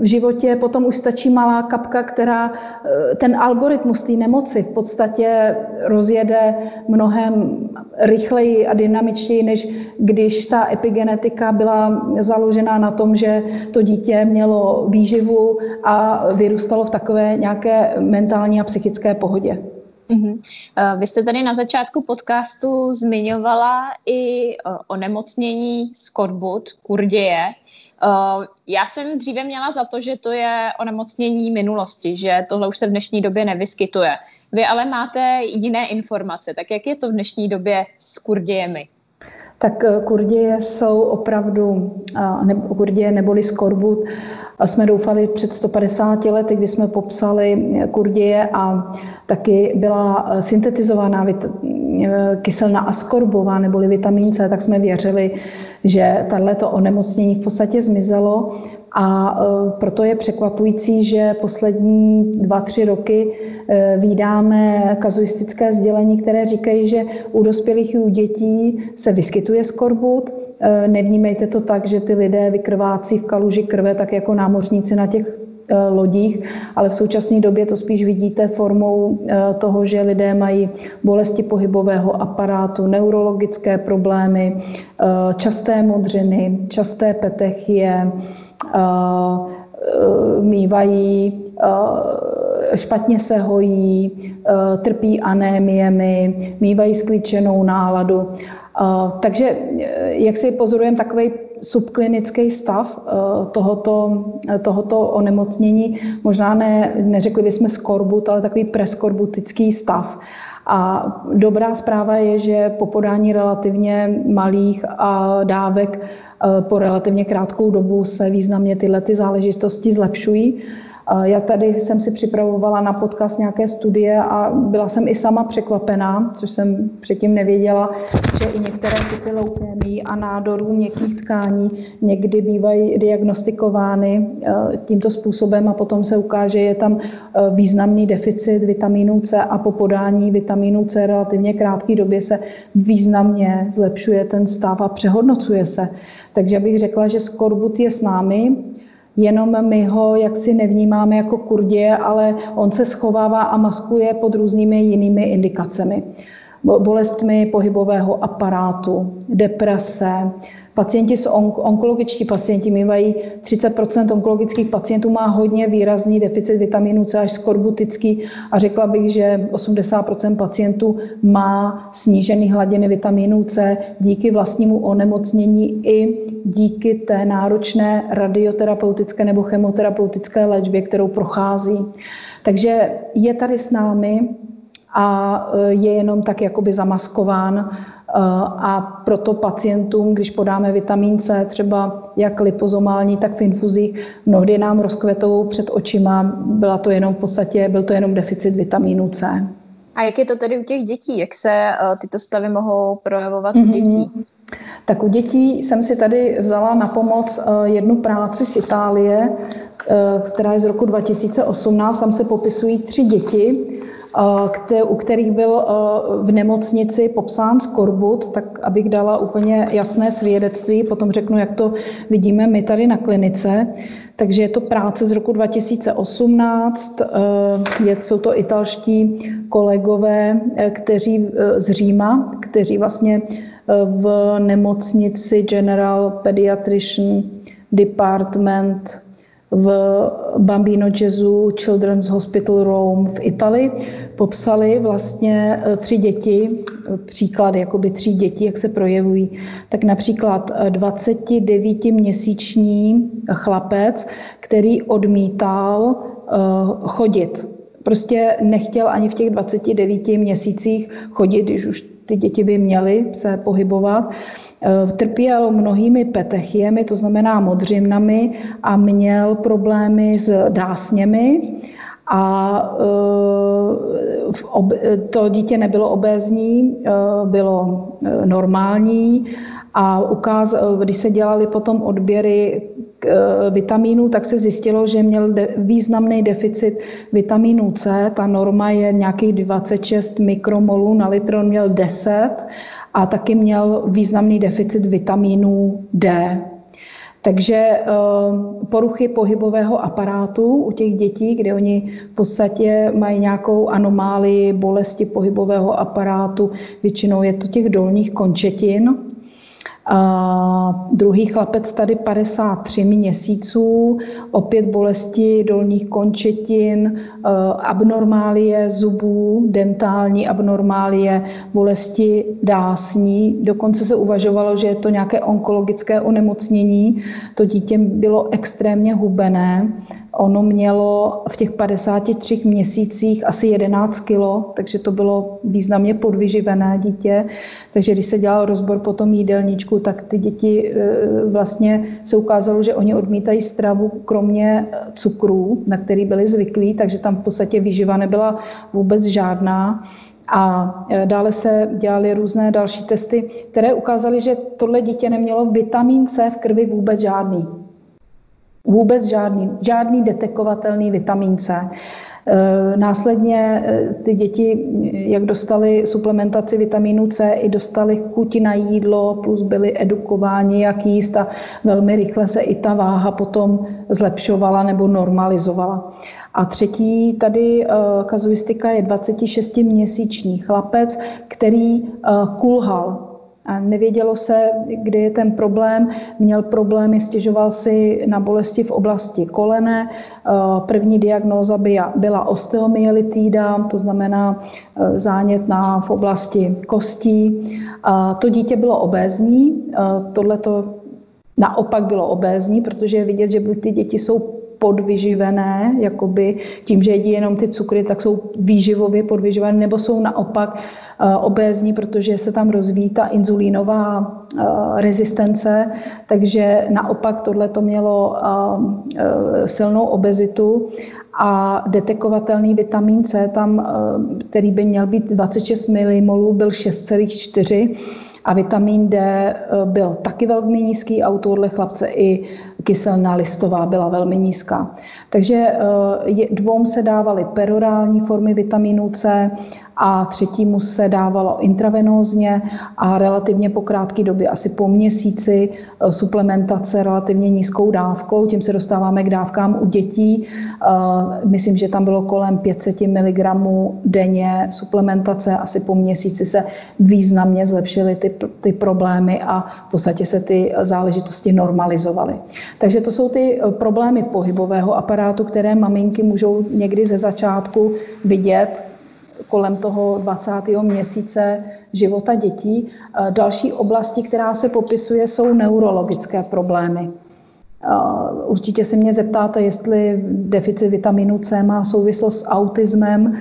v životě potom už stačí malá kapka, která eh, ten algoritmus té nemoci v podstatě rozjede mnohem rychleji a dynamičtěji, než když ta epigenetika byla založená na tom, že to dítě mělo výživu a vyrůstalo v takové nějaké mentální a psychické pohodě. Mm-hmm. Vy jste tady na začátku podcastu zmiňovala i onemocnění skorbut, kurděje. Uh, já jsem dříve měla za to, že to je onemocnění minulosti, že tohle už se v dnešní době nevyskytuje. Vy ale máte jiné informace, tak jak je to v dnešní době s kurdějemi? Tak eh, kurděje jsou opravdu, ne, kurděje neboli skorbut, jsme doufali před 150 lety, kdy jsme popsali eh, kurděje a taky byla syntetizovaná kyselina askorbová neboli vitamin C, tak jsme věřili, že tato onemocnění v podstatě zmizelo a e, proto je překvapující, že poslední dva, tři roky e, vydáme kazuistické sdělení, které říkají, že u dospělých i u dětí se vyskytuje skorbut. E, nevnímejte to tak, že ty lidé vykrvácí v kaluži krve, tak jako námořníci na těch lodích, ale v současné době to spíš vidíte formou toho, že lidé mají bolesti pohybového aparátu, neurologické problémy, časté modřiny, časté petechie, mývají, špatně se hojí, trpí anémiemi, mývají sklíčenou náladu. Takže jak si pozorujeme takový subklinický stav eh, tohoto, tohoto onemocnění, možná ne, neřekli bychom skorbut, ale takový preskorbutický stav. A dobrá zpráva je, že po podání relativně malých dávek eh, po relativně krátkou dobu se významně tyhle ty záležitosti zlepšují. Já tady jsem si připravovala na podcast nějaké studie a byla jsem i sama překvapená, což jsem předtím nevěděla, že i některé typy leukémií a nádorů měkkých tkání někdy bývají diagnostikovány eh, tímto způsobem a potom se ukáže, že je tam eh, významný deficit vitamínu C a po podání vitamínu C relativně krátké době se významně zlepšuje ten stav a přehodnocuje se. Takže bych řekla, že skorbut je s námi, jenom my ho jaksi nevnímáme jako kurdě, ale on se schovává a maskuje pod různými jinými indikacemi. Bolestmi pohybového aparátu, deprese, Pacienti s onk- onkologičtí pacienti mývají 30% onkologických pacientů má hodně výrazný deficit vitamínu C až skorbutický a řekla bych, že 80% pacientů má snížený hladiny vitamínu C díky vlastnímu onemocnění i díky té náročné radioterapeutické nebo chemoterapeutické léčbě, kterou prochází. Takže je tady s námi a je jenom tak jakoby zamaskován a proto pacientům, když podáme vitamin C, třeba jak lipozomální, tak v infuzích, mnohdy nám rozkvetou před očima. Byla to jenom v podstatě, byl to jenom deficit vitamínu C. A jak je to tedy u těch dětí? Jak se uh, tyto stavy mohou projevovat mm-hmm. u mhm. dětí? Tak u dětí jsem si tady vzala na pomoc uh, jednu práci z Itálie, která je z roku 2018. Tam se popisují tři děti, u kterých byl v nemocnici popsán skorbut, tak abych dala úplně jasné svědectví, potom řeknu, jak to vidíme my tady na klinice. Takže je to práce z roku 2018, je, jsou to italští kolegové, kteří z Říma, kteří vlastně v nemocnici General Pediatrician Department v Bambino Gesù Children's Hospital Rome v Italii popsali vlastně eh, tři děti, eh, příklady jakoby tří dětí, jak se projevují. Tak například 29-měsíční eh, chlapec, který odmítal chodit. Prostě nechtěl ani v těch 29 měsících chodit, když už ty děti by měly se pohybovat. Eh, trpěl mnohými petechiemi, to znamená modřinami a měl problémy s dásněmi a eh, to dítě nebylo obézní, bylo normální a ukáz, když se dělali potom odběry vitamínů, tak se zjistilo, že měl de, významný deficit vitamínu C. Ta norma je nějakých 26 mikromolů na litr, on měl 10 a taky měl významný deficit vitamínu D. Takže eh, poruchy pohybového aparátu u těch dětí, kde oni v podstatě mají nějakou anomálii bolesti pohybového aparátu, většinou je to těch dolních končetin, a druhý chlapec tady 53 měsíců, opět bolesti dolních končetin, eh, abnormálie zubů, dentální abnormálie, bolesti dásní. Dokonce se uvažovalo, že je to nějaké onkologické onemocnění. To dítě bylo extrémně hubené Ono mělo v těch 53 měsících asi 11 kilo, takže to bylo významně podvyživené dítě. Takže když se dělal rozbor po tom jídelníčku, tak ty děti e, vlastně se ukázalo, že oni odmítají stravu kromě cukrů, na který byli zvyklí, takže tam v podstatě výživa nebyla vůbec žádná. A e, dále se dělaly různé další testy, které ukázaly, že tohle dítě nemělo vitamin C v krvi vůbec žádný. Vůbec žádný, žádný detekovatelný vitamin C. E, následně e, ty děti, jak dostali suplementaci vitamínu C, i dostali chuti na jídlo, plus byli edukováni, jak jíst a velmi rychle se i ta váha potom zlepšovala nebo normalizovala. A třetí tady kazuistika je 26-měsíční chlapec, který kulhal a nevědělo se, kde je ten problém. Měl problémy, stěžoval si na bolesti v oblasti kolene. Eh, první diagnóza byla osteomyelitída, to znamená eh, zánět na, v oblasti kostí. To dítě bylo obézní, eh, tohle to naopak bylo obézní, protože je vidět, že buď ty děti jsou podvyživené, jakoby tím, že jedí jenom ty cukry, tak jsou výživově podvyživené, nebo jsou naopak eh, obézní, protože se tam rozvíjí ta inzulínová eh, rezistence, takže naopak tohle to mělo eh, silnou obezitu. A detekovatelný vitamin C tam, který by měl být 26 milimolů, byl 6,4 a vitamin D byl taky velmi nízký a u tohohle chlapce i kyselná listová byla velmi nízká. Takže eh, dvou se dávaly perorální formy vitamínu C a třetímu se dávalo intravenózně a relativně po krátké době, asi po měsíci, eh, suplementace relativně nízkou dávkou. Tím se dostáváme k dávkám u dětí. Eh, myslím, že tam bylo kolem 500 mg denně suplementace. Asi po měsíci se významně zlepšily ty, ty problémy a v podstatě se ty záležitosti normalizovaly. Takže to jsou ty problémy pohybového aparátu, které maminky můžou někdy ze začátku vidět, kolem toho 20. měsíce života dětí. Další oblasti, která se popisuje, jsou neurologické problémy. Určitě se mě zeptáte, jestli deficit vitaminu C má souvislost s autismem,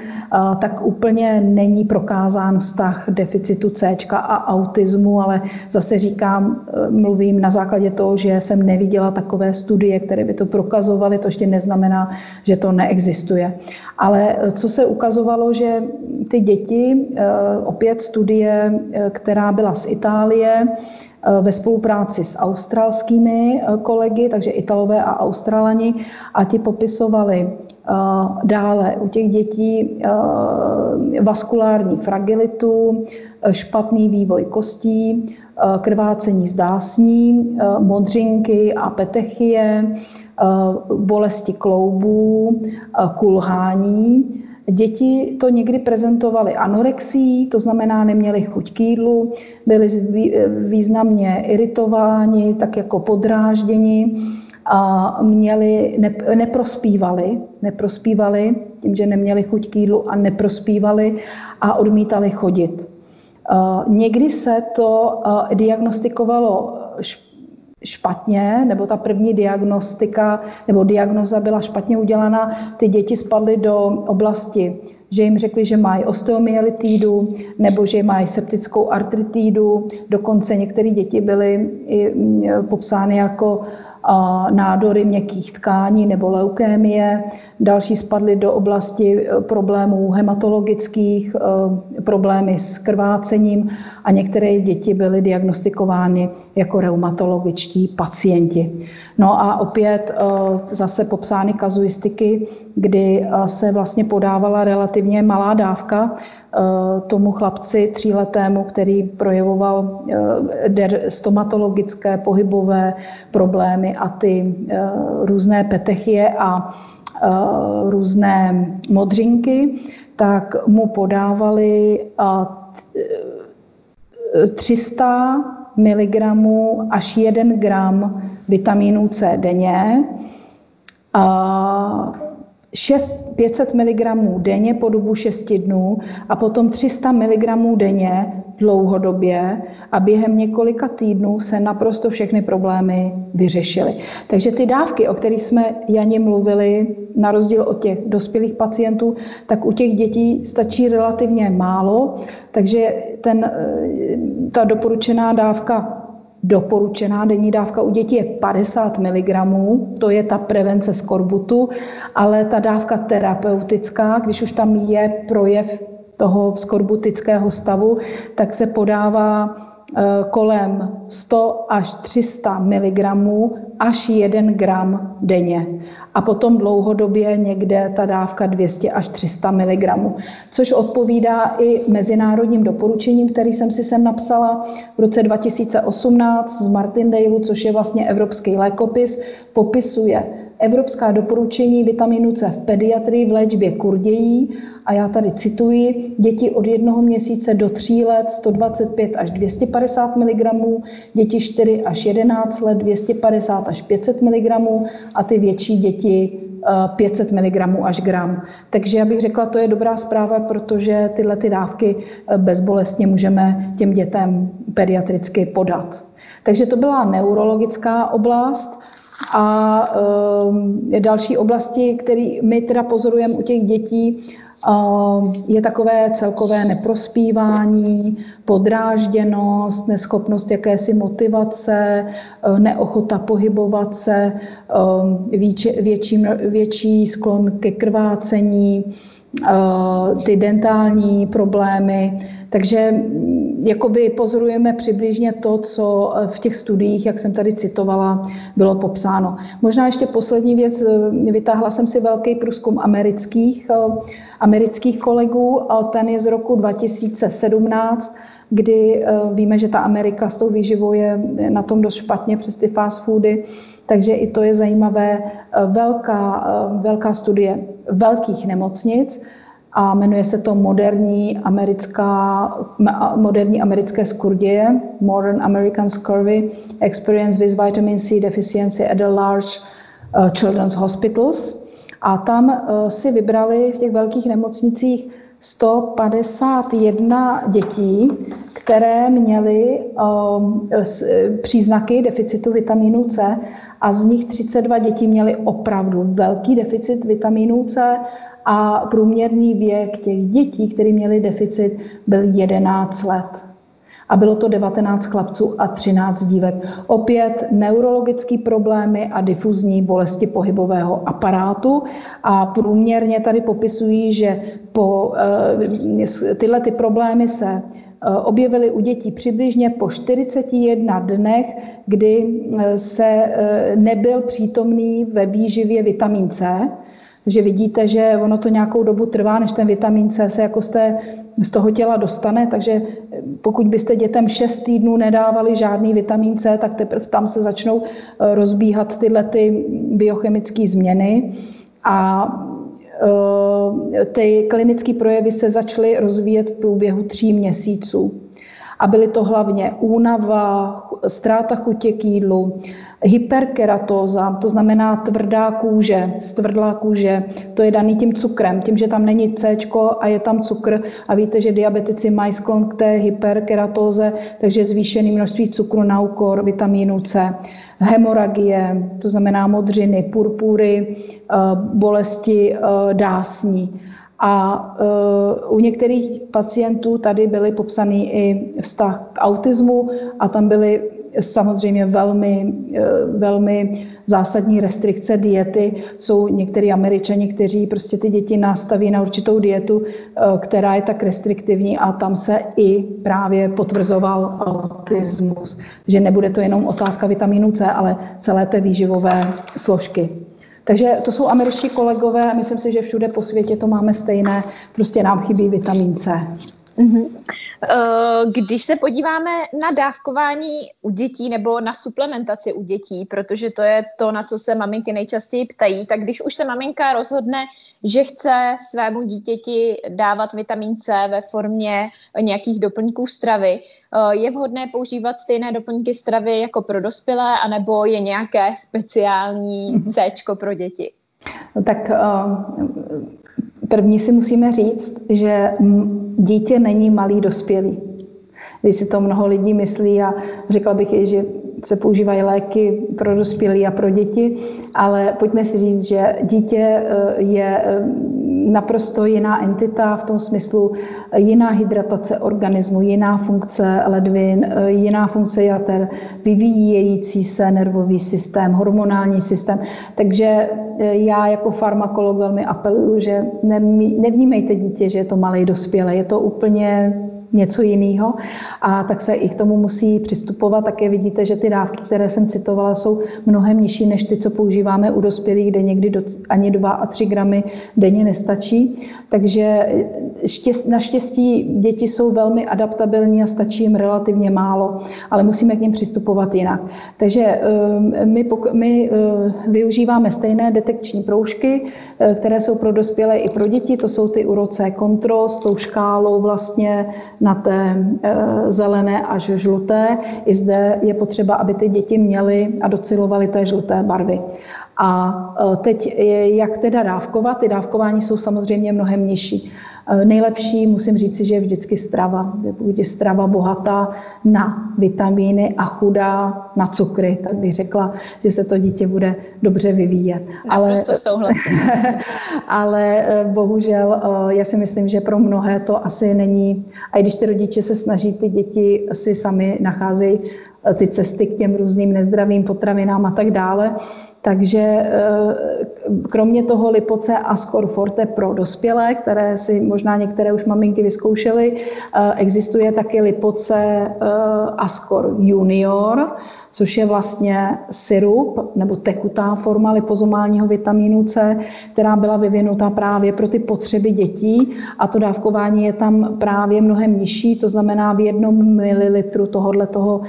tak úplně není prokázán vztah deficitu C a autismu, ale zase říkám, e, mluvím na základě toho, že jsem neviděla takové studie, které by to prokazovaly, to ještě neznamená, že to neexistuje. Ale co se ukazovalo, že ty děti, opět studie, která byla z Itálie, Eh, ve spolupráci s australskými eh, kolegy, takže Italové a Australani, a ti popisovali eh, dále u těch dětí vaskulární fragilitu, špatný vývoj kostí, krvácení z dásní, modřinky a petechie, bolesti kloubů, kulhání, Děti to někdy prezentovaly anorexií, to znamená neměli chuť k jídlu, byli významně iritováni, tak jako podrážděni a měli, ne, neprospívali, neprospívali tím, že neměli chuť k jídlu a neprospívali a odmítali chodit. Někdy se to diagnostikovalo nebo ta první diagnostika nebo diagnoza byla špatně udělaná, ty děti spadly do oblasti, že jim řekli, že mají osteomyelitídu nebo že mají septickou artritídu. Dokonce některé děti byly i popsány jako nádory měkkých tkání nebo leukémie, další spadly do oblasti e, problémů hematologických, e, problémy s krvácením a některé děti byly diagnostikovány jako reumatologičtí pacienti. No a opět e, zase popsány kazuistiky, kdy se vlastně podávala relativně malá dávka tomu chlapci tříletému, který projevoval eh, stomatologické pohybové problémy a ty eh, různé petechie a různé modřinky, tak mu podávali 300 mg až 1 gram vitamínu C denně. A 6, 500 mg denně po dobu 6 dnů a potom 300 mg denně dlouhodobě a během několika týdnů se naprosto všechny problémy vyřešily. Takže ty dávky, o kterých jsme Janě mluvili, na rozdíl od těch dospělých pacientů, tak u těch dětí stačí relativně málo, takže ten, ta doporučená dávka Doporučená denní dávka u dětí je 50 mg, to je ta prevence skorbutu, ale ta dávka terapeutická, když už tam je projev toho skorbutického stavu, tak se podává kolem 100 až 300 mg až 1 gram denně. A potom dlouhodobě někde ta dávka 200 až 300 mg, což odpovídá i mezinárodním doporučením, který jsem si sem napsala v roce 2018 z Martindale, což je vlastně evropský lékopis, popisuje evropská doporučení vitaminu C v pediatrii v léčbě kurdějí a já tady cituji, děti od jednoho měsíce do tří let 125 až 250 mg, děti 4 až 11 let 250 až 500 mg a ty větší děti 500 mg až gram. Takže já bych řekla, to je dobrá zpráva, protože tyhle ty dávky eh, bezbolestně můžeme těm dětem pediatricky podat. Takže to byla neurologická oblast. A e, další oblasti, které my teda pozorujeme u těch dětí, je takové celkové neprospívání, podrážděnost, neschopnost jakési motivace, e, neochota pohybovat se, e, větší, větší, větší sklon ke krvácení, e, ty dentální problémy. Takže jakoby pozorujeme přibližně to, co v těch studiích, jak jsem tady citovala, bylo popsáno. Možná ještě poslední věc, vytáhla jsem si velký průzkum amerických amerických kolegů. A ten je z roku 2017, kdy eh, víme, že ta Amerika s tou výživou je na tom dost špatně přes ty fast foody, takže i to je zajímavé. Eh, velká, eh, velká studie velkých nemocnic a jmenuje se to moderní, americká, moderní americké skurděje, Modern American Scurvy Experience with Vitamin C Deficiency at a Large Children's Hospitals. A tam eh, si vybrali v těch velkých nemocnicích 151 dětí, které měly eh, příznaky deficitu vitamínu C a z nich 32 dětí měly opravdu velký deficit vitamínu C a průměrný věk těch dětí, které měly deficit, byl 11 let. A bylo to 19 chlapců a 13 dívek. Opět neurologické problémy a difuzní bolesti pohybového aparátu. A průměrně tady popisují, že po, eh, tyhle ty problémy se eh, objevily u dětí přibližně po 41 dnech, kdy eh, se nebyl přítomný ve výživě vitamin C, takže vidíte, že ono to nějakou dobu trvá, než ten vitamin C se jako z, té, z toho těla dostane, takže pokud byste dětem 6 týdnů nedávali žádný vitamin C, tak teprve tam se začnou eh, rozbíhat tyhle ty biochemické změny a eh, ty klinické projevy se začaly rozvíjet v průběhu tří měsíců. A byly to hlavně únava, ztráta chutě k jídlu, hyperkeratóza, to znamená tvrdá kůže, stvrdlá kůže, to je daný tím cukrem, tím, že tam není C a je tam cukr. A víte, že diabetici mají sklon k té hyperkeratóze, takže zvýšený množství cukru na úkor vitamínu C. Hemoragie, to znamená modřiny, purpury, eh, bolesti eh, dásní. A uh, u některých pacientů tady byly popsaný i vztah k autismu a tam byly samozřejmě velmi, velmi zásadní restrikce diety. Jsou některý američani, kteří prostě ty děti nastaví na určitou dietu, která je tak restriktivní a tam se i právě potvrzoval autismus, že nebude to jenom otázka vitamínu C, ale celé té výživové složky. Takže to jsou američtí kolegové a myslím si, že všude po světě to máme stejné, prostě nám chybí vitamin C. Mm-hmm. Když se podíváme na dávkování u dětí nebo na suplementaci u dětí, protože to je to, na co se maminky nejčastěji ptají, tak když už se maminka rozhodne, že chce svému dítěti dávat vitamin C ve formě nějakých doplňků stravy, eh, je vhodné používat stejné doplňky stravy jako pro dospělé, anebo je nějaké speciální mhm. C pro děti? Tak První si musíme říct, že dítě není malý dospělý. Když si to mnoho lidí myslí a řekla bych že se používají léky pro dospělí a pro děti, ale pojďme si říct, že dítě eh, je eh, naprosto jiná entita v tom smyslu jiná hydratace organismu, jiná funkce ledvin, eh, jiná funkce jater, vyvíjející se nervový systém, hormonální systém. Takže já jako farmakolog velmi apeluju, že nevnímejte dítě, že je to malý dospělý, je to úplně něco jiného. A tak se i k tomu musí přistupovat. Také vidíte, že ty dávky, které jsem citovala, jsou mnohem nižší než ty, co používáme u dospělých, kde někdy do, ani 2 a 3 gramy denně nestačí. Takže štěst, naštěstí děti jsou velmi adaptabilní a stačí jim relativně málo, ale musíme k ním přistupovat jinak. Takže ehm, my, my eh, využíváme stejné detekční proužky, eh, které jsou pro dospělé i pro děti. To jsou ty uroce kontrol s tou škálou vlastně na té eh, zelené až žluté. I zde je potřeba, aby ty děti měly a docilovaly té žluté barvy. A eh, teď, jak teda dávkovat? Ty dávkování jsou samozřejmě mnohem nižší. Eh, nejlepší, musím říci, že je vždycky strava. Pokud je strava bohatá na vitamíny a chudá na cukry, tak bych řekla, že se to dítě bude dobře vyvíjet. Ale, souhlasím. ale eh, bohužel eh, já si myslím, že pro mnohé to asi není. A i když ty rodiče se snaží, ty děti si sami nacházejí ty cesty k těm různým nezdravým potravinám a tak dále, takže kromě toho Lipoce Ascor Forte pro dospělé, které si možná některé už maminky vyzkoušely, eh, existuje taky Lipoce eh, Ascor Junior, což je vlastně syrup nebo tekutá forma lipozomálního vitamínu C, která byla vyvinuta právě pro ty potřeby dětí. A to dávkování je tam právě mnohem nižší, to znamená v jednom mililitru tohohle toho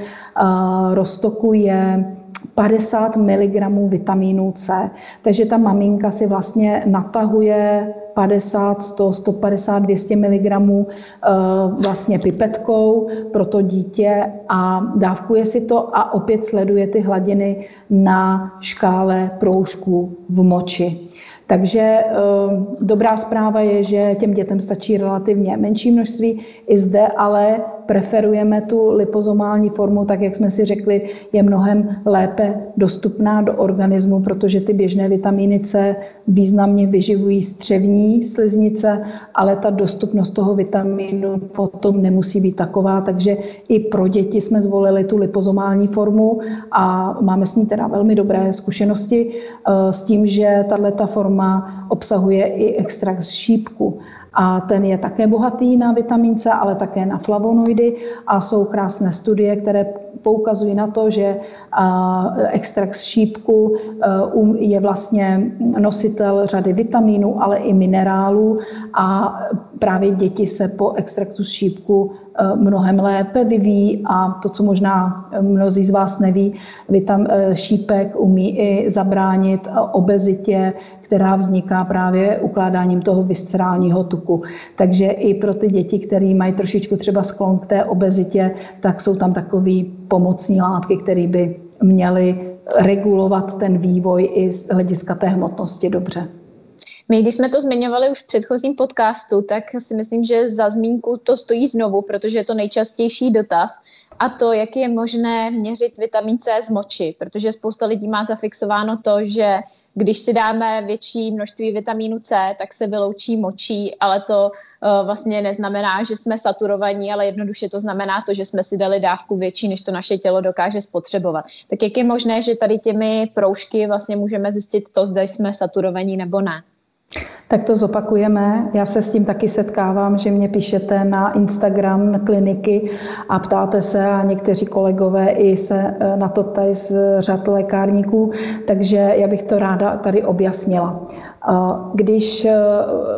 roztoku je 50 mg vitamínu C. Takže ta maminka si vlastně natahuje 50, 100, 150, 200 mg vlastně pipetkou pro to dítě a dávkuje si to a opět sleduje ty hladiny na škále proužků v moči. Takže eh, dobrá zpráva je, že těm dětem stačí relativně menší množství. I zde ale preferujeme tu lipozomální formu, tak jak jsme si řekli, je mnohem lépe dostupná do organismu, protože ty běžné vitamíny C významně vyživují střevní sliznice, ale ta dostupnost toho vitamínu potom nemusí být taková, takže i pro děti jsme zvolili tu lipozomální formu a máme s ní teda velmi dobré zkušenosti eh, s tím, že tato forma obsahuje i extrakt z šípku a ten je také bohatý na vitamin C, ale také na flavonoidy a jsou krásné studie, které poukazují na to, že extrakt z šípku um, je vlastně nositel řady vitamínů, ale i minerálů a právě děti se po extraktu z šípku mnohem lépe vyvíjí a to, co možná mnozí z vás neví, vitam, šípek umí i zabránit obezitě, která vzniká právě ukládáním toho viscerálního tuku. Takže i pro ty děti, které mají trošičku třeba sklon k té obezitě, tak jsou tam takové pomocní látky, které by měly regulovat ten vývoj i z hlediska té hmotnosti dobře. My, když jsme to zmiňovali už v předchozím podcastu, tak si myslím, že za zmínku to stojí znovu, protože je to nejčastější dotaz a to, jak je možné měřit vitamin C z moči, protože spousta lidí má zafixováno to, že když si dáme větší množství vitamínu C, tak se vyloučí močí, ale to uh, vlastně neznamená, že jsme saturovaní, ale jednoduše to znamená to, že jsme si dali dávku větší, než to naše tělo dokáže spotřebovat. Tak jak je možné, že tady těmi proužky vlastně můžeme zjistit to, zda jsme saturovaní nebo ne? Tak to zopakujeme. Já se s tím taky setkávám, že mě píšete na Instagram na kliniky a ptáte se a někteří kolegové i se e, na to ptají z řad lékárníků, takže já bych to ráda tady objasnila. Když e,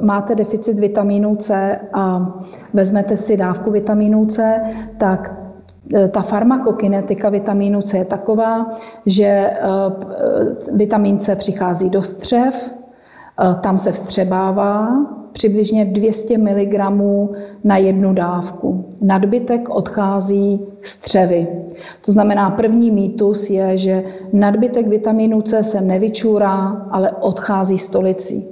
máte deficit vitamínu C a vezmete si dávku vitamínu C, tak e, ta farmakokinetika vitamínu C je taková, že vitamin C přichází do střev, tam se vstřebává přibližně 200 mg na jednu dávku. Nadbytek odchází střevy. To znamená, první mýtus je, že nadbytek vitamínu C se nevyčůrá, ale odchází stolicí.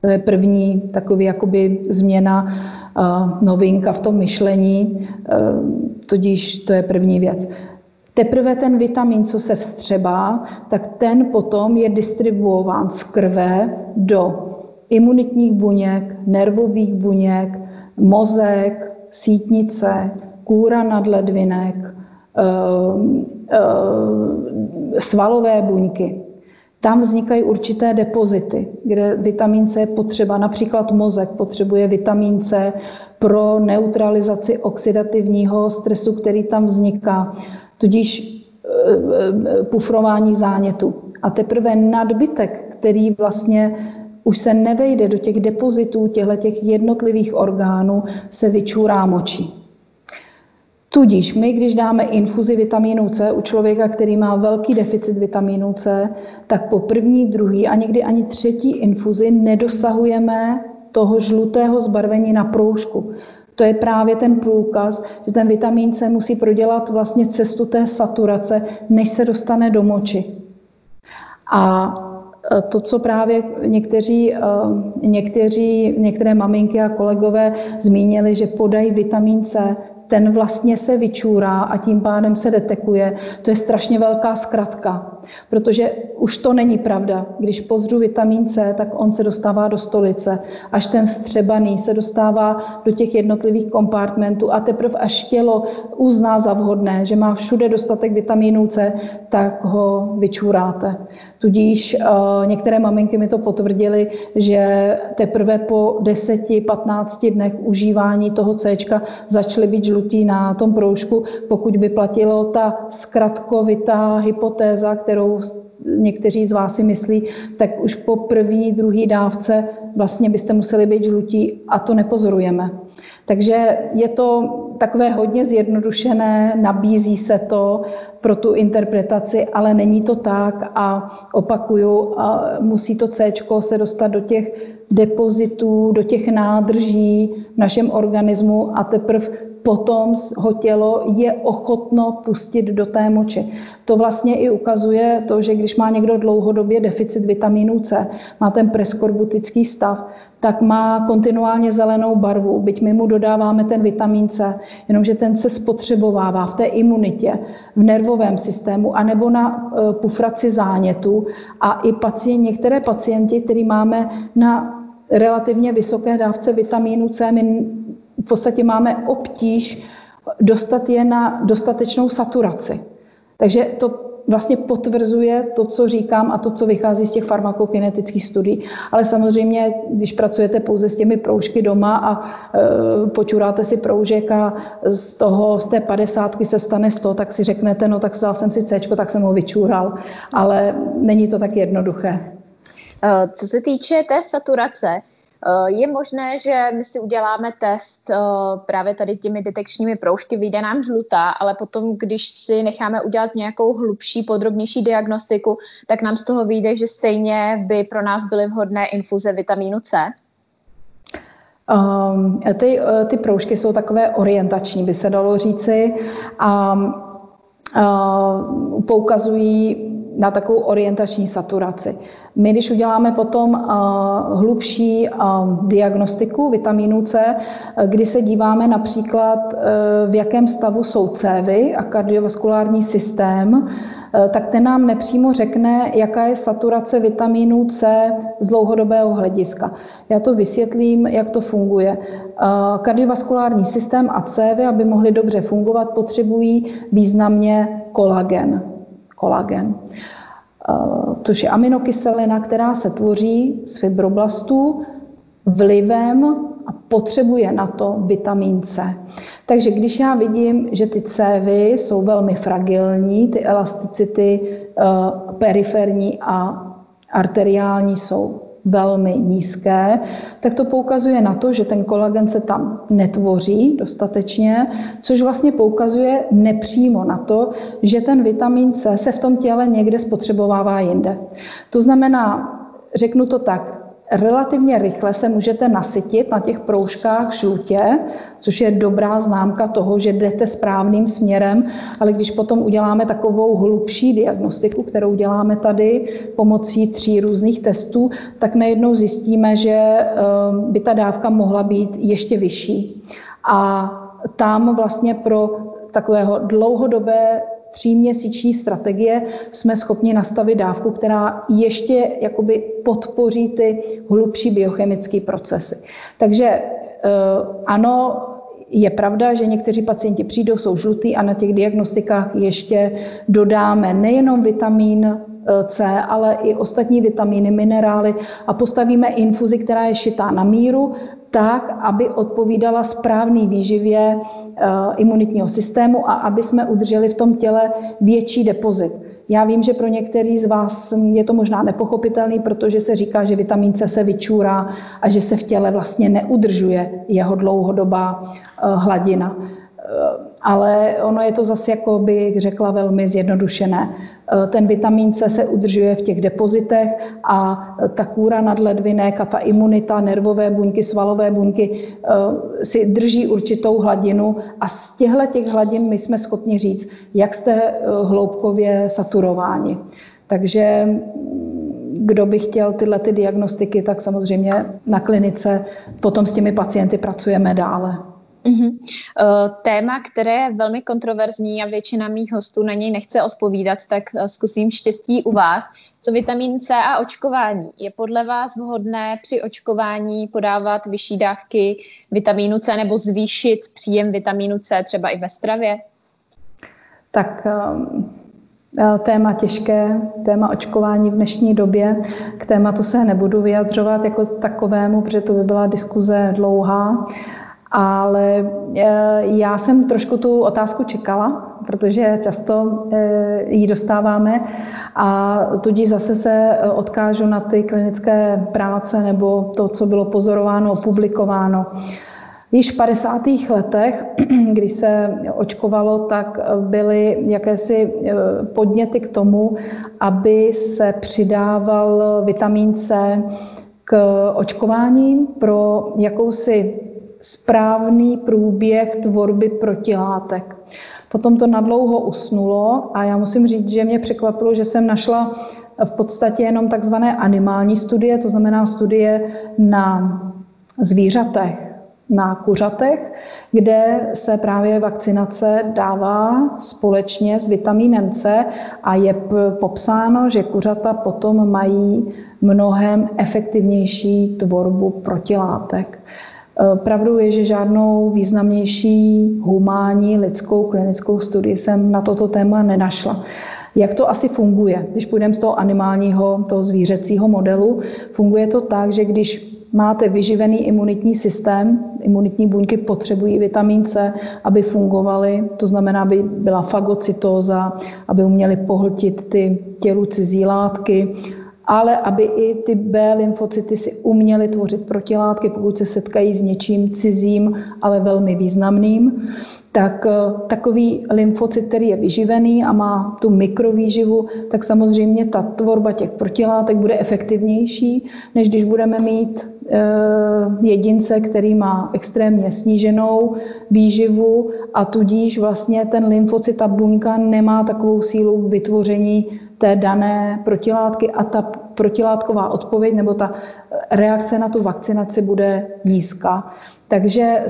To je první takový jakoby změna, eh, novinka v tom myšlení, eh, tudíž to je první věc. Teprve ten vitamin, co se vstřebá, tak ten potom je distribuován z krve do imunitních buněk, nervových buněk, mozek, sítnice, kůra nadledvinek, eh, eh, svalové buňky. Tam vznikají určité depozity, kde vitamin C je potřeba. Například mozek potřebuje vitamin C pro neutralizaci oxidativního stresu, který tam vzniká tudíž eh, eh, pufrování zánětu. A teprve nadbytek, který vlastně už se nevejde do těch depozitů těchto těch jednotlivých orgánů, se vyčůrá močí. Tudíž my, když dáme infuzi vitamínu C u člověka, který má velký deficit vitamínu C, tak po první, druhý a někdy ani třetí infuzi nedosahujeme toho žlutého zbarvení na proužku. To je právě ten průkaz, že ten vitamin C musí prodělat vlastně cestu té saturace, než se dostane do moči. A e, to, co právě někteří, e, někteří, některé maminky a kolegové zmínili, že podají vitamin C, ten vlastně se vyčůrá a tím pádem se detekuje. To je strašně velká zkratka, protože už to není pravda. Když pozřu vitamin C, tak on se dostává do stolice, až ten vstřebaný se dostává do těch jednotlivých kompartmentů a teprve až tělo uzná za vhodné, že má všude dostatek vitamínu C, tak ho vyčůráte. Tudíž uh, některé maminky mi to potvrdily, že teprve po 10-15 dnech užívání toho C začaly být žlutí na tom proužku, pokud by platilo ta zkratkovitá hypotéza, kterou někteří z vás si myslí, tak už po první, druhé dávce vlastně byste museli být žlutí a to nepozorujeme. Takže je to takové hodně zjednodušené, nabízí se to pro tu interpretaci, ale není to tak a opakuju, a musí to C se dostat do těch depozitů, do těch nádrží v našem organismu a teprve potom ho tělo je ochotno pustit do té moči. To vlastně i ukazuje to, že když má někdo dlouhodobě deficit vitamínu C, má ten preskorbutický stav, tak má kontinuálně zelenou barvu, byť my mu dodáváme ten vitamin C, jenomže ten se spotřebovává v té imunitě, v nervovém systému, anebo na e, pufraci zánětu. A i pacient, některé pacienti, který máme na relativně vysoké dávce vitamínu C, my v podstatě máme obtíž dostat je na dostatečnou saturaci. Takže to vlastně potvrzuje to, co říkám a to, co vychází z těch farmakokinetických studií. Ale samozřejmě, když pracujete pouze s těmi proužky doma a e, počuráte si proužek a z toho, z té padesátky se stane 100, tak si řeknete, no tak vzal jsem si C, tak jsem ho vyčúral. Ale není to tak jednoduché. E, co se týče té saturace, je možné, že my si uděláme test eh, právě tady těmi detekčními proužky, vyjde nám žlutá, ale potom, když si necháme udělat nějakou hlubší, podrobnější diagnostiku, tak nám z toho vyjde, že stejně by pro nás byly vhodné infuze vitamínu C. Um, ty, eh, ty proužky jsou takové orientační, by se dalo říci, a uh, poukazují na takovou orientační saturaci. My, když uděláme potom uh, hlubší uh, diagnostiku vitamínu C, kdy se díváme například, v jakém stavu jsou cévy a kardiovaskulární systém, tak ten nám nepřímo řekne, jaká je saturace vitamínu C z dlouhodobého hlediska. Já to vysvětlím, jak to funguje. Kardiovaskulární systém a cévy, aby mohly dobře fungovat, potřebují významně kolagen. Kolagen což je aminokyselina, která se tvoří z fibroblastů vlivem a potřebuje na to vitamin C. Takže když já vidím, že ty cévy jsou velmi fragilní, ty elasticity periferní a arteriální jsou velmi nízké, tak to poukazuje na to, že ten kolagen se tam netvoří dostatečně, což vlastně poukazuje nepřímo na to, že ten vitamin C se v tom těle někde spotřebovává jinde. To znamená, řeknu to tak, relativně rychle se můžete nasytit na těch proužkách žlutě, což je dobrá známka toho, že jdete správným směrem, ale když potom uděláme takovou hlubší diagnostiku, kterou děláme tady pomocí tří různých testů, tak najednou zjistíme, že eh, by ta dávka mohla být ještě vyšší. A tam vlastně pro takového dlouhodobé tříměsíční strategie jsme schopni nastavit dávku, která ještě jakoby podpoří ty hlubší biochemické procesy. Takže eh, ano, je pravda, že někteří pacienti přijdou, jsou žlutý a na těch diagnostikách ještě dodáme nejenom vitamin eh, C, ale i ostatní vitamíny, minerály a postavíme infuzi, která je šitá na míru, tak, aby odpovídala správný výživě eh, imunitního systému a aby jsme udrželi v tom těle větší depozit. Já vím, že pro některý z vás je to možná nepochopitelný, protože se říká, že vitamin C se vyčůrá a že se v těle vlastně neudržuje jeho dlouhodobá eh, hladina. Eh, ale ono je to zase, jako bych řekla, velmi zjednodušené. Eh, ten vitamin C se udržuje v těch depozitech a ta kůra nadledvinek a ta imunita, nervové buňky, svalové buňky si drží určitou hladinu a z těchto těch hladin my jsme schopni říct, jak jste hloubkově saturováni. Takže mm, kdo by chtěl tyhle ty diagnostiky, tak samozřejmě na klinice potom s těmi pacienty pracujeme dále. Uh-huh. Téma, které je velmi kontroverzní a většina mých hostů na něj nechce odpovídat, tak eh, zkusím štěstí u vás. Co vitamin C a očkování? Je podle vás vhodné při očkování podávat vyšší dávky vitamínu C nebo zvýšit příjem vitamínu C třeba i ve stravě? Tak um... Téma těžké, téma očkování v dnešní době. K tématu se nebudu vyjadřovat jako takovému, protože to by byla diskuze dlouhá. Ale eh, já jsem trošku tu otázku čekala, protože často eh, ji dostáváme a tudíž zase se eh, odkážu na ty klinické práce nebo to, co bylo pozorováno, publikováno. Již v 50. letech, kdy se očkovalo, tak byly jakési podněty k tomu, aby se přidával vitamin C k očkování pro jakousi správný průběh tvorby protilátek. Potom to nadlouho usnulo a já musím říct, že mě překvapilo, že jsem našla v podstatě jenom takzvané animální studie, to znamená studie na zvířatech, na kuřatech, kde se právě vakcinace dává společně s vitamínem C a je popsáno, že kuřata potom mají mnohem efektivnější tvorbu protilátek. Eh, pravdou je, že žádnou významnější humánní lidskou klinickou studii jsem na toto téma nenašla. Jak to asi funguje? Když půjdeme z toho animálního, toho zvířecího modelu, funguje to tak, že když máte vyživený imunitní systém, imunitní buňky potřebují vitamin C, aby fungovaly, to znamená, aby byla fagocytóza, aby uměly pohltit ty tělu cizí látky, ale aby i ty B lymfocyty si uměly tvořit protilátky, pokud se setkají s něčím cizím, ale velmi významným, tak eh, takový lymfocyt, který je vyživený a má tu mikrovýživu, tak samozřejmě ta tvorba těch protilátek bude efektivnější, než když budeme mít eh, jedince, který má extrémně sníženou výživu a tudíž vlastně ten lymfocyt, ta buňka nemá takovou sílu vytvoření té dané protilátky a ta protilátková odpověď nebo ta reakce na tu vakcinaci bude nízká. Takže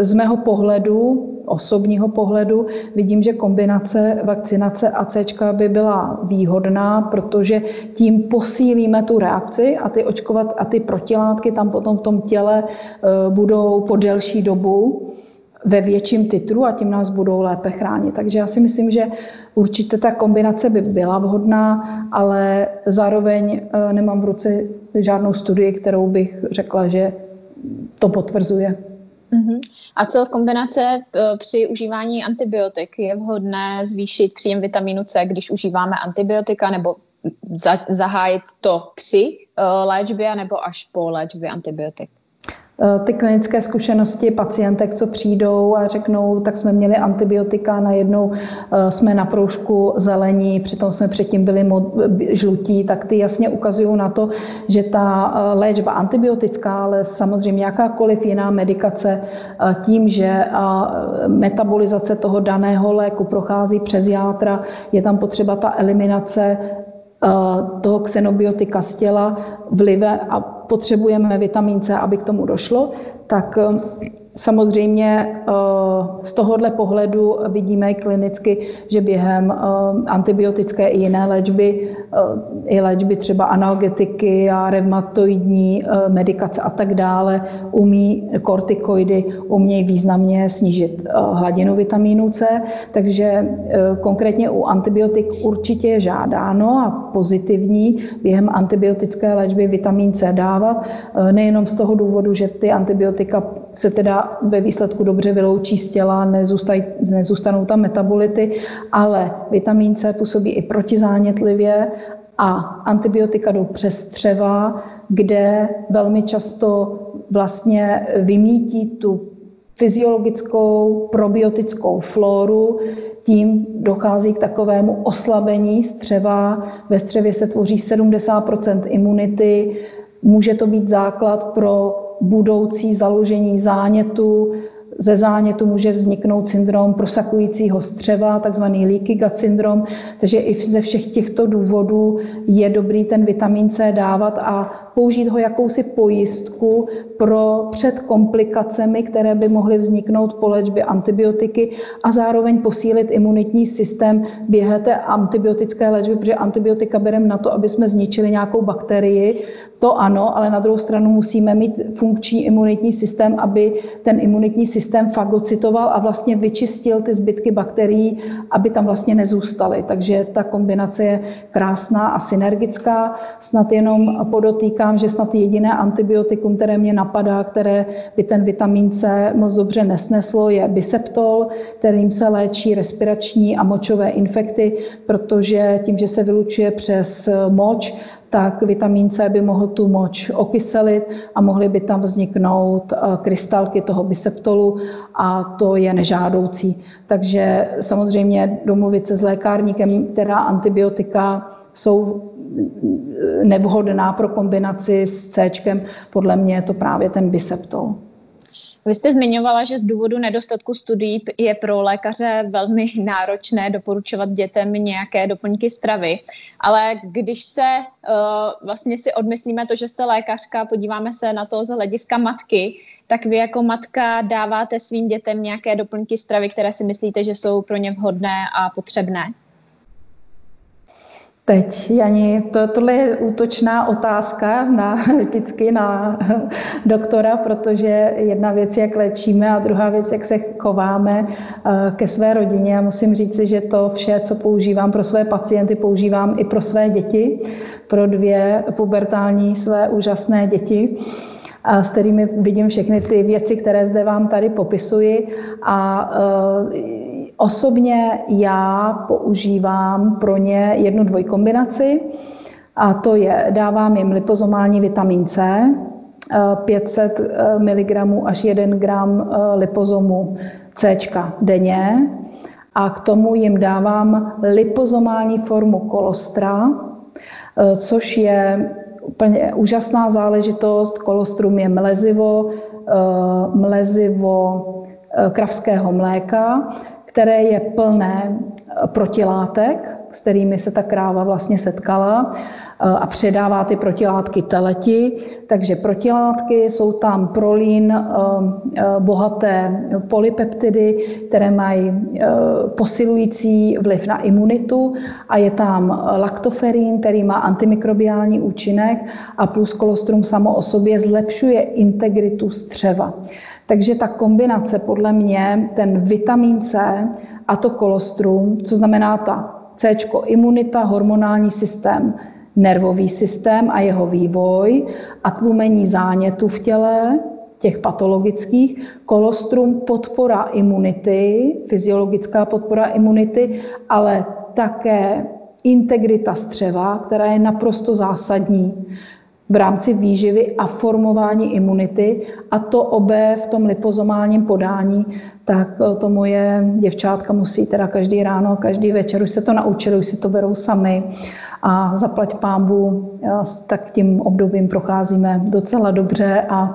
z mého pohledu, osobního pohledu, vidím, že kombinace vakcinace a C by byla výhodná, protože tím posílíme tu reakci a ty očkovat a ty protilátky tam potom v tom těle e, budou po delší dobu ve větším titru a tím nás budou lépe chránit. Takže já si myslím, že určitě ta kombinace by byla vhodná, ale zároveň e, nemám v ruce žádnou studii, kterou bych řekla, že to potvrzuje. Uh-huh. A co kombinace uh, při užívání antibiotik? Je vhodné zvýšit příjem vitamínu C, když užíváme antibiotika, nebo za, zahájit to při uh, léčbě, nebo až po léčbě antibiotik? Eh, ty klinické zkušenosti pacientek, co přijdou a řeknou, tak jsme měli antibiotika, najednou eh, jsme na proužku zelení, přitom jsme předtím byli žlutí, tak ty jasně ukazují na to, že ta eh, léčba antibiotická, ale samozřejmě jakákoliv jiná medikace, tím, že metabolizace toho daného léku prochází přes játra, je tam potřeba ta eliminace toho xenobiotika z těla vlive a potřebujeme vitamin C, aby k tomu došlo, tak Samozřejmě eh, z tohohle pohledu vidíme klinicky, že během eh, antibiotické i jiné léčby, eh, i léčby třeba analgetiky a reumatoidní medikace a tak dále, umí kortikoidy umějí významně snížit hladinu vitamínu C, takže konkrétně u antibiotik určitě je žádáno a pozitivní během antibiotické léčby vitamin C dávat, nejenom z toho důvodu, že ty antibiotika se teda ve výsledku dobře vyloučí z těla, nezůstají, nezůstanou tam metabolity, ale vitamin C působí i protizánětlivě a antibiotika jdou přes střeva, kde velmi často vlastně vymítí tu fyziologickou probiotickou floru, tím dochází k takovému oslabení střeva. Ve střevě se tvoří 70% imunity. Může to být základ pro budoucí založení zánětu. Ze zánětu může vzniknout syndrom prosakujícího střeva, takzvaný leaky gut syndrom. Takže i ze všech těchto důvodů je dobrý ten vitamin C dávat a použít ho jakousi pojistku pro před komplikacemi, které by mohly vzniknout po léčbě antibiotiky a zároveň posílit imunitní systém během té antibiotické léčby, protože antibiotika bereme na to, aby jsme zničili nějakou bakterii. To ano, ale na druhou stranu musíme mít funkční imunitní systém, aby ten imunitní systém fagocitoval a vlastně vyčistil ty zbytky bakterií, aby tam vlastně nezůstaly. Takže ta kombinace je krásná a synergická. Snad jenom podotýkám, říkám, že snad jediné antibiotikum, které mě napadá, které by ten vitamin C moc dobře nesneslo, je biseptol, kterým se léčí respirační a močové infekty, protože tím, že se vylučuje přes moč, tak vitamin C by mohl tu moč okyselit a mohly by tam vzniknout eh, krystalky toho biseptolu a to je nežádoucí. Takže samozřejmě domluvit se s lékárníkem, která antibiotika jsou nevhodná pro kombinaci s C, podle mě je to právě ten biseptol. Vy jste zmiňovala, že z důvodu nedostatku studií je pro lékaře velmi náročné doporučovat dětem nějaké doplňky stravy, ale když se uh, vlastně si odmyslíme to, že jste lékařka, podíváme se na to z hlediska matky, tak vy jako matka dáváte svým dětem nějaké doplňky stravy, které si myslíte, že jsou pro ně vhodné a potřebné? Teď, Jani, to, tohle je útočná otázka na, vždycky na doktora, protože jedna věc, jak léčíme a druhá věc, jak se chováme eh, ke své rodině. Já musím říct, že to vše, co používám pro své pacienty, používám i pro své děti, pro dvě pubertální své úžasné děti s kterými vidím všechny ty věci, které zde vám tady popisuji. A eh, Osobně já používám pro ně jednu dvojkombinaci a to je, dávám jim lipozomální vitamin C, 500 eh, mg až 1 gram eh, lipozomu C denně a k tomu jim dávám lipozomální formu kolostra, eh, což je úplně úžasná záležitost. Kolostrum je mlezivo, mlezivo kravského mléka, které je plné eh, protilátek, s kterými se ta kráva vlastně setkala a předává ty protilátky teleti. Takže protilátky jsou tam prolín, eh, eh, bohaté polypeptidy, které mají eh, posilující vliv na imunitu a je tam laktoferín, který má antimikrobiální účinek a plus kolostrum samo o sobě zlepšuje integritu střeva. Takže ta kombinace podle mě, ten vitamin C a to kolostrum, co znamená ta C, imunita, hormonální systém, nervový systém a jeho vývoj a tlumení zánětu v těle, těch patologických, kolostrum podpora imunity, fyziologická podpora imunity, ale také integrita střeva, která je naprosto zásadní v rámci výživy a formování imunity a to obé v tom lipozomálním podání, tak to moje děvčátka musí teda každý ráno, každý večer, už se to naučili, už si to berou sami a zaplať pámbu, tak tím obdobím procházíme docela dobře a,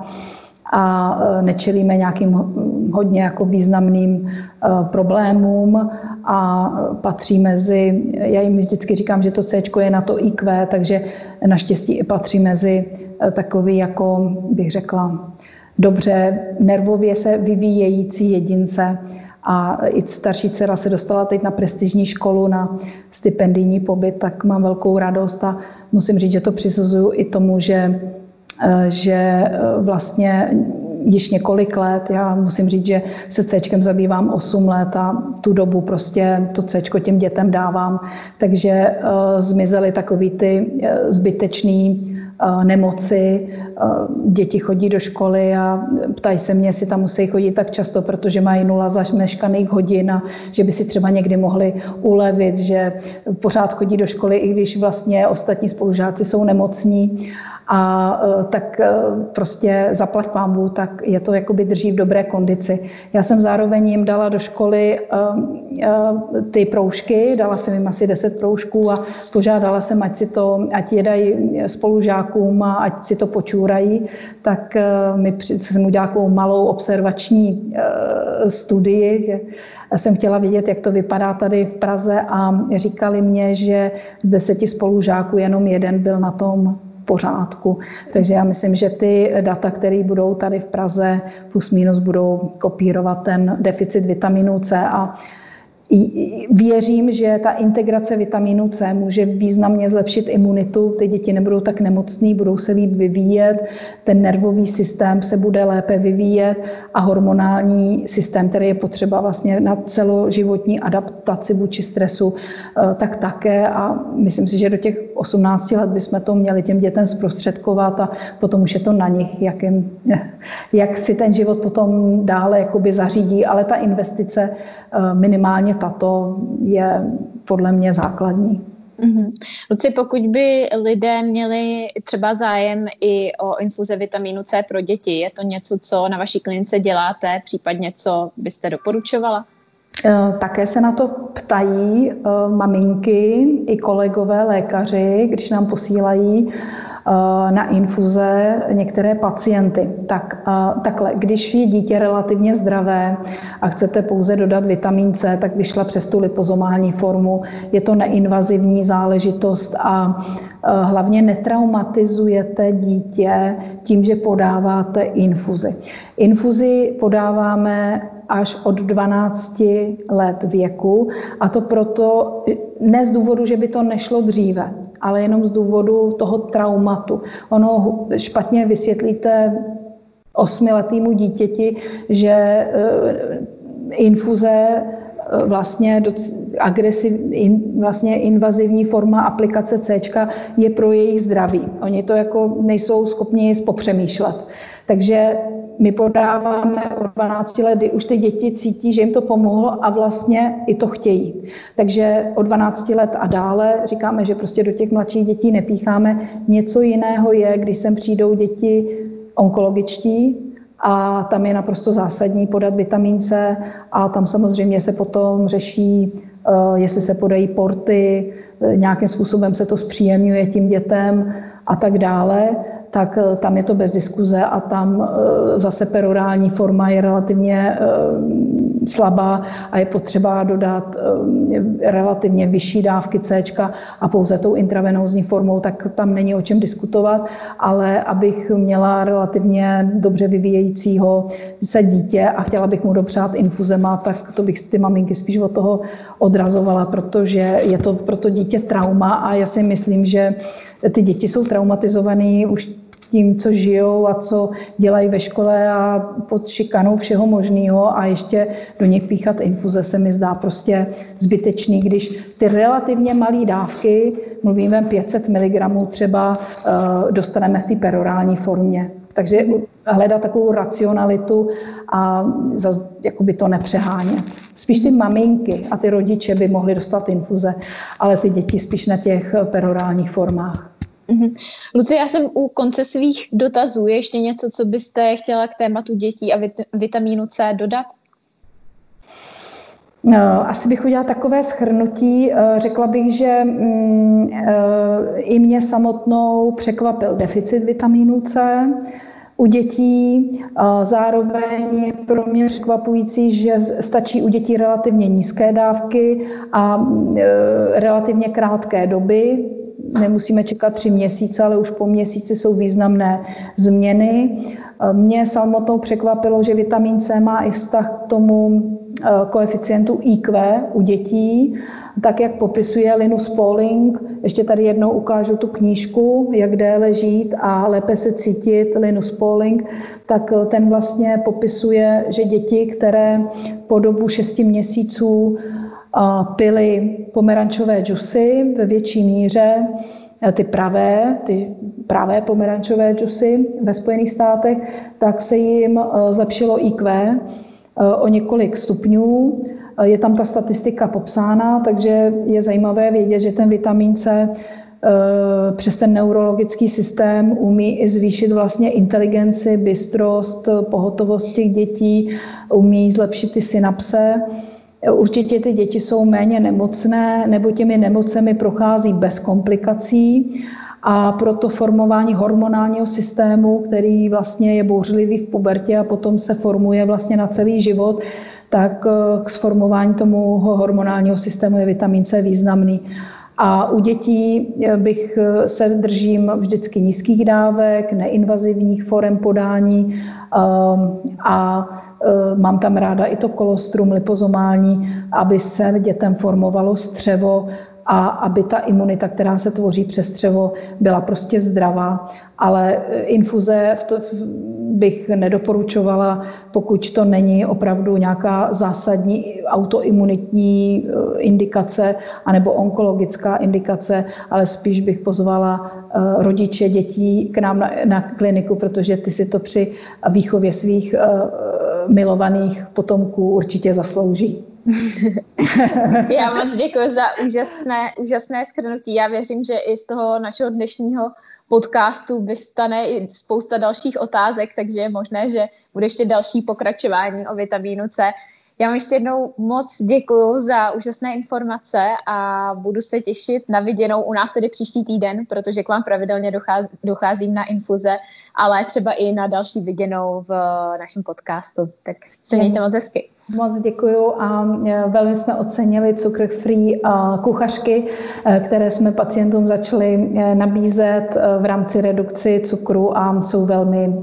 a e, nečelíme nějakým hodně jako významným problémům a patří mezi, já jim vždycky říkám, že to C je na to IQ, takže naštěstí i patří mezi e, takový, jako bych řekla, dobře nervově se vyvíjející jedince, a i starší dcera se dostala teď na prestižní školu, na stipendijní pobyt, tak mám velkou radost a musím říct, že to přisuzuju i tomu, že, eh, že eh, vlastně již několik let, já musím říct, že se C zabývám 8 let a tu dobu prostě to C těm dětem dávám, takže uh, zmizely takový ty zbytečný nemoci, děti chodí do školy a ptají se mě, jestli tam musí chodit tak často, protože mají nula zameškaných hodin a že by si třeba někdy mohli ulevit, že pořád chodí do školy, i když vlastně ostatní spolužáci jsou nemocní a e, tak e, prostě zaplať pámbu, tak je to jakoby drží v dobré kondici. Já jsem zároveň jim dala do školy e, ty proužky, dala jsem jim asi 10 proužků a požádala jsem, ať si to, ať je dají spolužákům a ať si to počůrají, tak mi jsem udělala takovou malou observační studii, že jsem chtěla vidět, jak to vypadá tady v Praze a říkali mě, že z deseti spolužáků jenom jeden byl na tom pořádku. Takže já myslím, že ty data, které budou tady v Praze, plus minus budou kopírovat ten deficit vitaminu C a Věřím, že ta integrace vitamínu C může významně zlepšit imunitu, ty děti nebudou tak nemocný, budou se líp vyvíjet, ten nervový systém se bude lépe vyvíjet a hormonální systém, který je potřeba vlastně na celoživotní adaptaci vůči stresu, eh, tak také. A myslím si, že do těch 18 let bychom to měli těm dětem zprostředkovat a potom už je to na nich, jak, jim, jak si ten život potom dále jakoby zařídí, ale ta investice eh, minimálně tato je podle mě základní. Mm-hmm. Luci, pokud by lidé měli třeba zájem i o infuze vitamínu C pro děti, je to něco, co na vaší klinice děláte, případně co byste doporučovala? Eh, také se na to ptají eh, maminky i kolegové lékaři, když nám posílají na infuze některé pacienty. Tak, eh, takhle, když je dítě relativně zdravé a chcete pouze dodat vitamin C, tak vyšla přes tu lipozomální formu. Je to neinvazivní záležitost a eh, hlavně netraumatizujete dítě tím, že podáváte infuzi. Infuzi podáváme až od 12 let věku a to proto ne z důvodu, že by to nešlo dříve, ale jenom z důvodu toho traumatu. Ono špatně vysvětlíte osmiletýmu dítěti, že eh, infuze eh, vlastně agresiv, in, vlastně invazivní forma aplikace C je pro jejich zdraví. Oni to jako nejsou schopni spopřemýšlet. Takže my podáváme od 12 let, kdy už ty děti cítí, že jim to pomohlo a vlastně i to chtějí. Takže od 12 let a dále říkáme, že prostě do těch mladších dětí nepícháme. Něco jiného je, když sem přijdou děti onkologičtí, a tam je naprosto zásadní podat vitamin C a tam samozřejmě se potom řeší, eh, jestli se podají porty, eh, nějakým způsobem se to zpříjemňuje tím dětem a tak dále tak eh, tam je to bez diskuze a tam eh, zase perorální forma je relativně eh, slabá a je potřeba dodat relativně vyšší dávky C a pouze tou intravenózní formou, tak tam není o čem diskutovat, ale abych měla relativně dobře vyvíjejícího se dítě a chtěla bych mu dopřát infuzema, tak to bych ty maminky spíš od toho odrazovala, protože je to pro to dítě trauma a já si myslím, že ty děti jsou traumatizované už tím, co žijou a co dělají ve škole a pod šikanou všeho možného a ještě do nich píchat infuze se mi zdá prostě zbytečný, když ty relativně malé dávky, mluvíme 500 mg třeba, eh, dostaneme v té perorální formě. Takže hledat takovou racionalitu a zase jakoby to nepřehánět. Spíš ty maminky a ty rodiče by mohly dostat infuze, ale ty děti spíš na těch perorálních formách. Mm-hmm. Luci, já jsem u konce svých dotazů. ještě něco, co byste chtěla k tématu dětí a vit- vitamínu C dodat? No, asi bych udělala takové schrnutí. Eh, řekla bych, že mm, eh, i mě samotnou překvapil deficit vitamínu C u dětí. Zároveň je pro mě překvapující, že stačí u dětí relativně nízké dávky a eh, relativně krátké doby, nemusíme čekat tři měsíce, ale už po měsíci jsou významné změny. Mě samotnou překvapilo, že vitamin C má i vztah k tomu eh, koeficientu IQ u dětí, tak jak popisuje Linus Pauling. Ještě tady jednou ukážu tu knížku, jak déle žít a lépe se cítit, Linus Pauling, tak eh, ten vlastně popisuje, že děti, které po dobu 6 měsíců pili pomerančové džusy ve větší míře, e, ty pravé, ty pravé pomerančové džusy ve Spojených státech, tak se jim e, zlepšilo IQ e, o několik stupňů. Je tam ta statistika popsána, takže je zajímavé vědět, že ten vitamin C přes ten neurologický systém umí i zvýšit vlastně inteligenci, bystrost, pohotovost těch dětí, umí zlepšit ty synapse. Určitě ty děti jsou méně nemocné nebo těmi nemocemi prochází bez komplikací a proto formování hormonálního systému, který vlastně je bouřlivý v pubertě a potom se formuje vlastně na celý život, tak eh, k sformování tomu hormonálního systému je vitamin C významný. A u dětí eh, bych eh, se držím vždycky nízkých dávek, neinvazivních forem podání ehm, a eh, mám tam ráda i to kolostrum lipozomální, aby se dětem formovalo střevo a aby ta imunita, která se tvoří přes střevo, byla prostě zdravá. Ale infuze v to, bych nedoporučovala, pokud to není opravdu nějaká zásadní autoimunitní eh, indikace anebo onkologická indikace, ale spíš bych pozvala eh, rodiče dětí k nám na, na kliniku, protože ty si to při výchově svých eh, milovaných potomků určitě zaslouží. Já moc děkuji za úžasné, úžasné skrnutí. Já věřím, že i z toho našeho dnešního podcastu vystane i spousta dalších otázek, takže je možné, že bude ještě další pokračování o vitamínu C. Já vám ještě jednou moc děkuji za úžasné informace a budu se těšit na viděnou u nás tedy příští týden, protože k vám pravidelně dochází, docházím na infuze, ale třeba i na další viděnou v našem podcastu. Tak se mějte moc hezky. Moc děkuji a e, velmi jsme ocenili cukr free kuchařky, e, které jsme pacientům začali e, nabízet v rámci redukci cukru a jsou velmi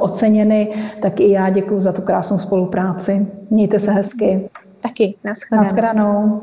oceněny. Tak i já děkuji za tu krásnou spolupráci. Mějte se hezky. Taky, naschledanou. naschledanou.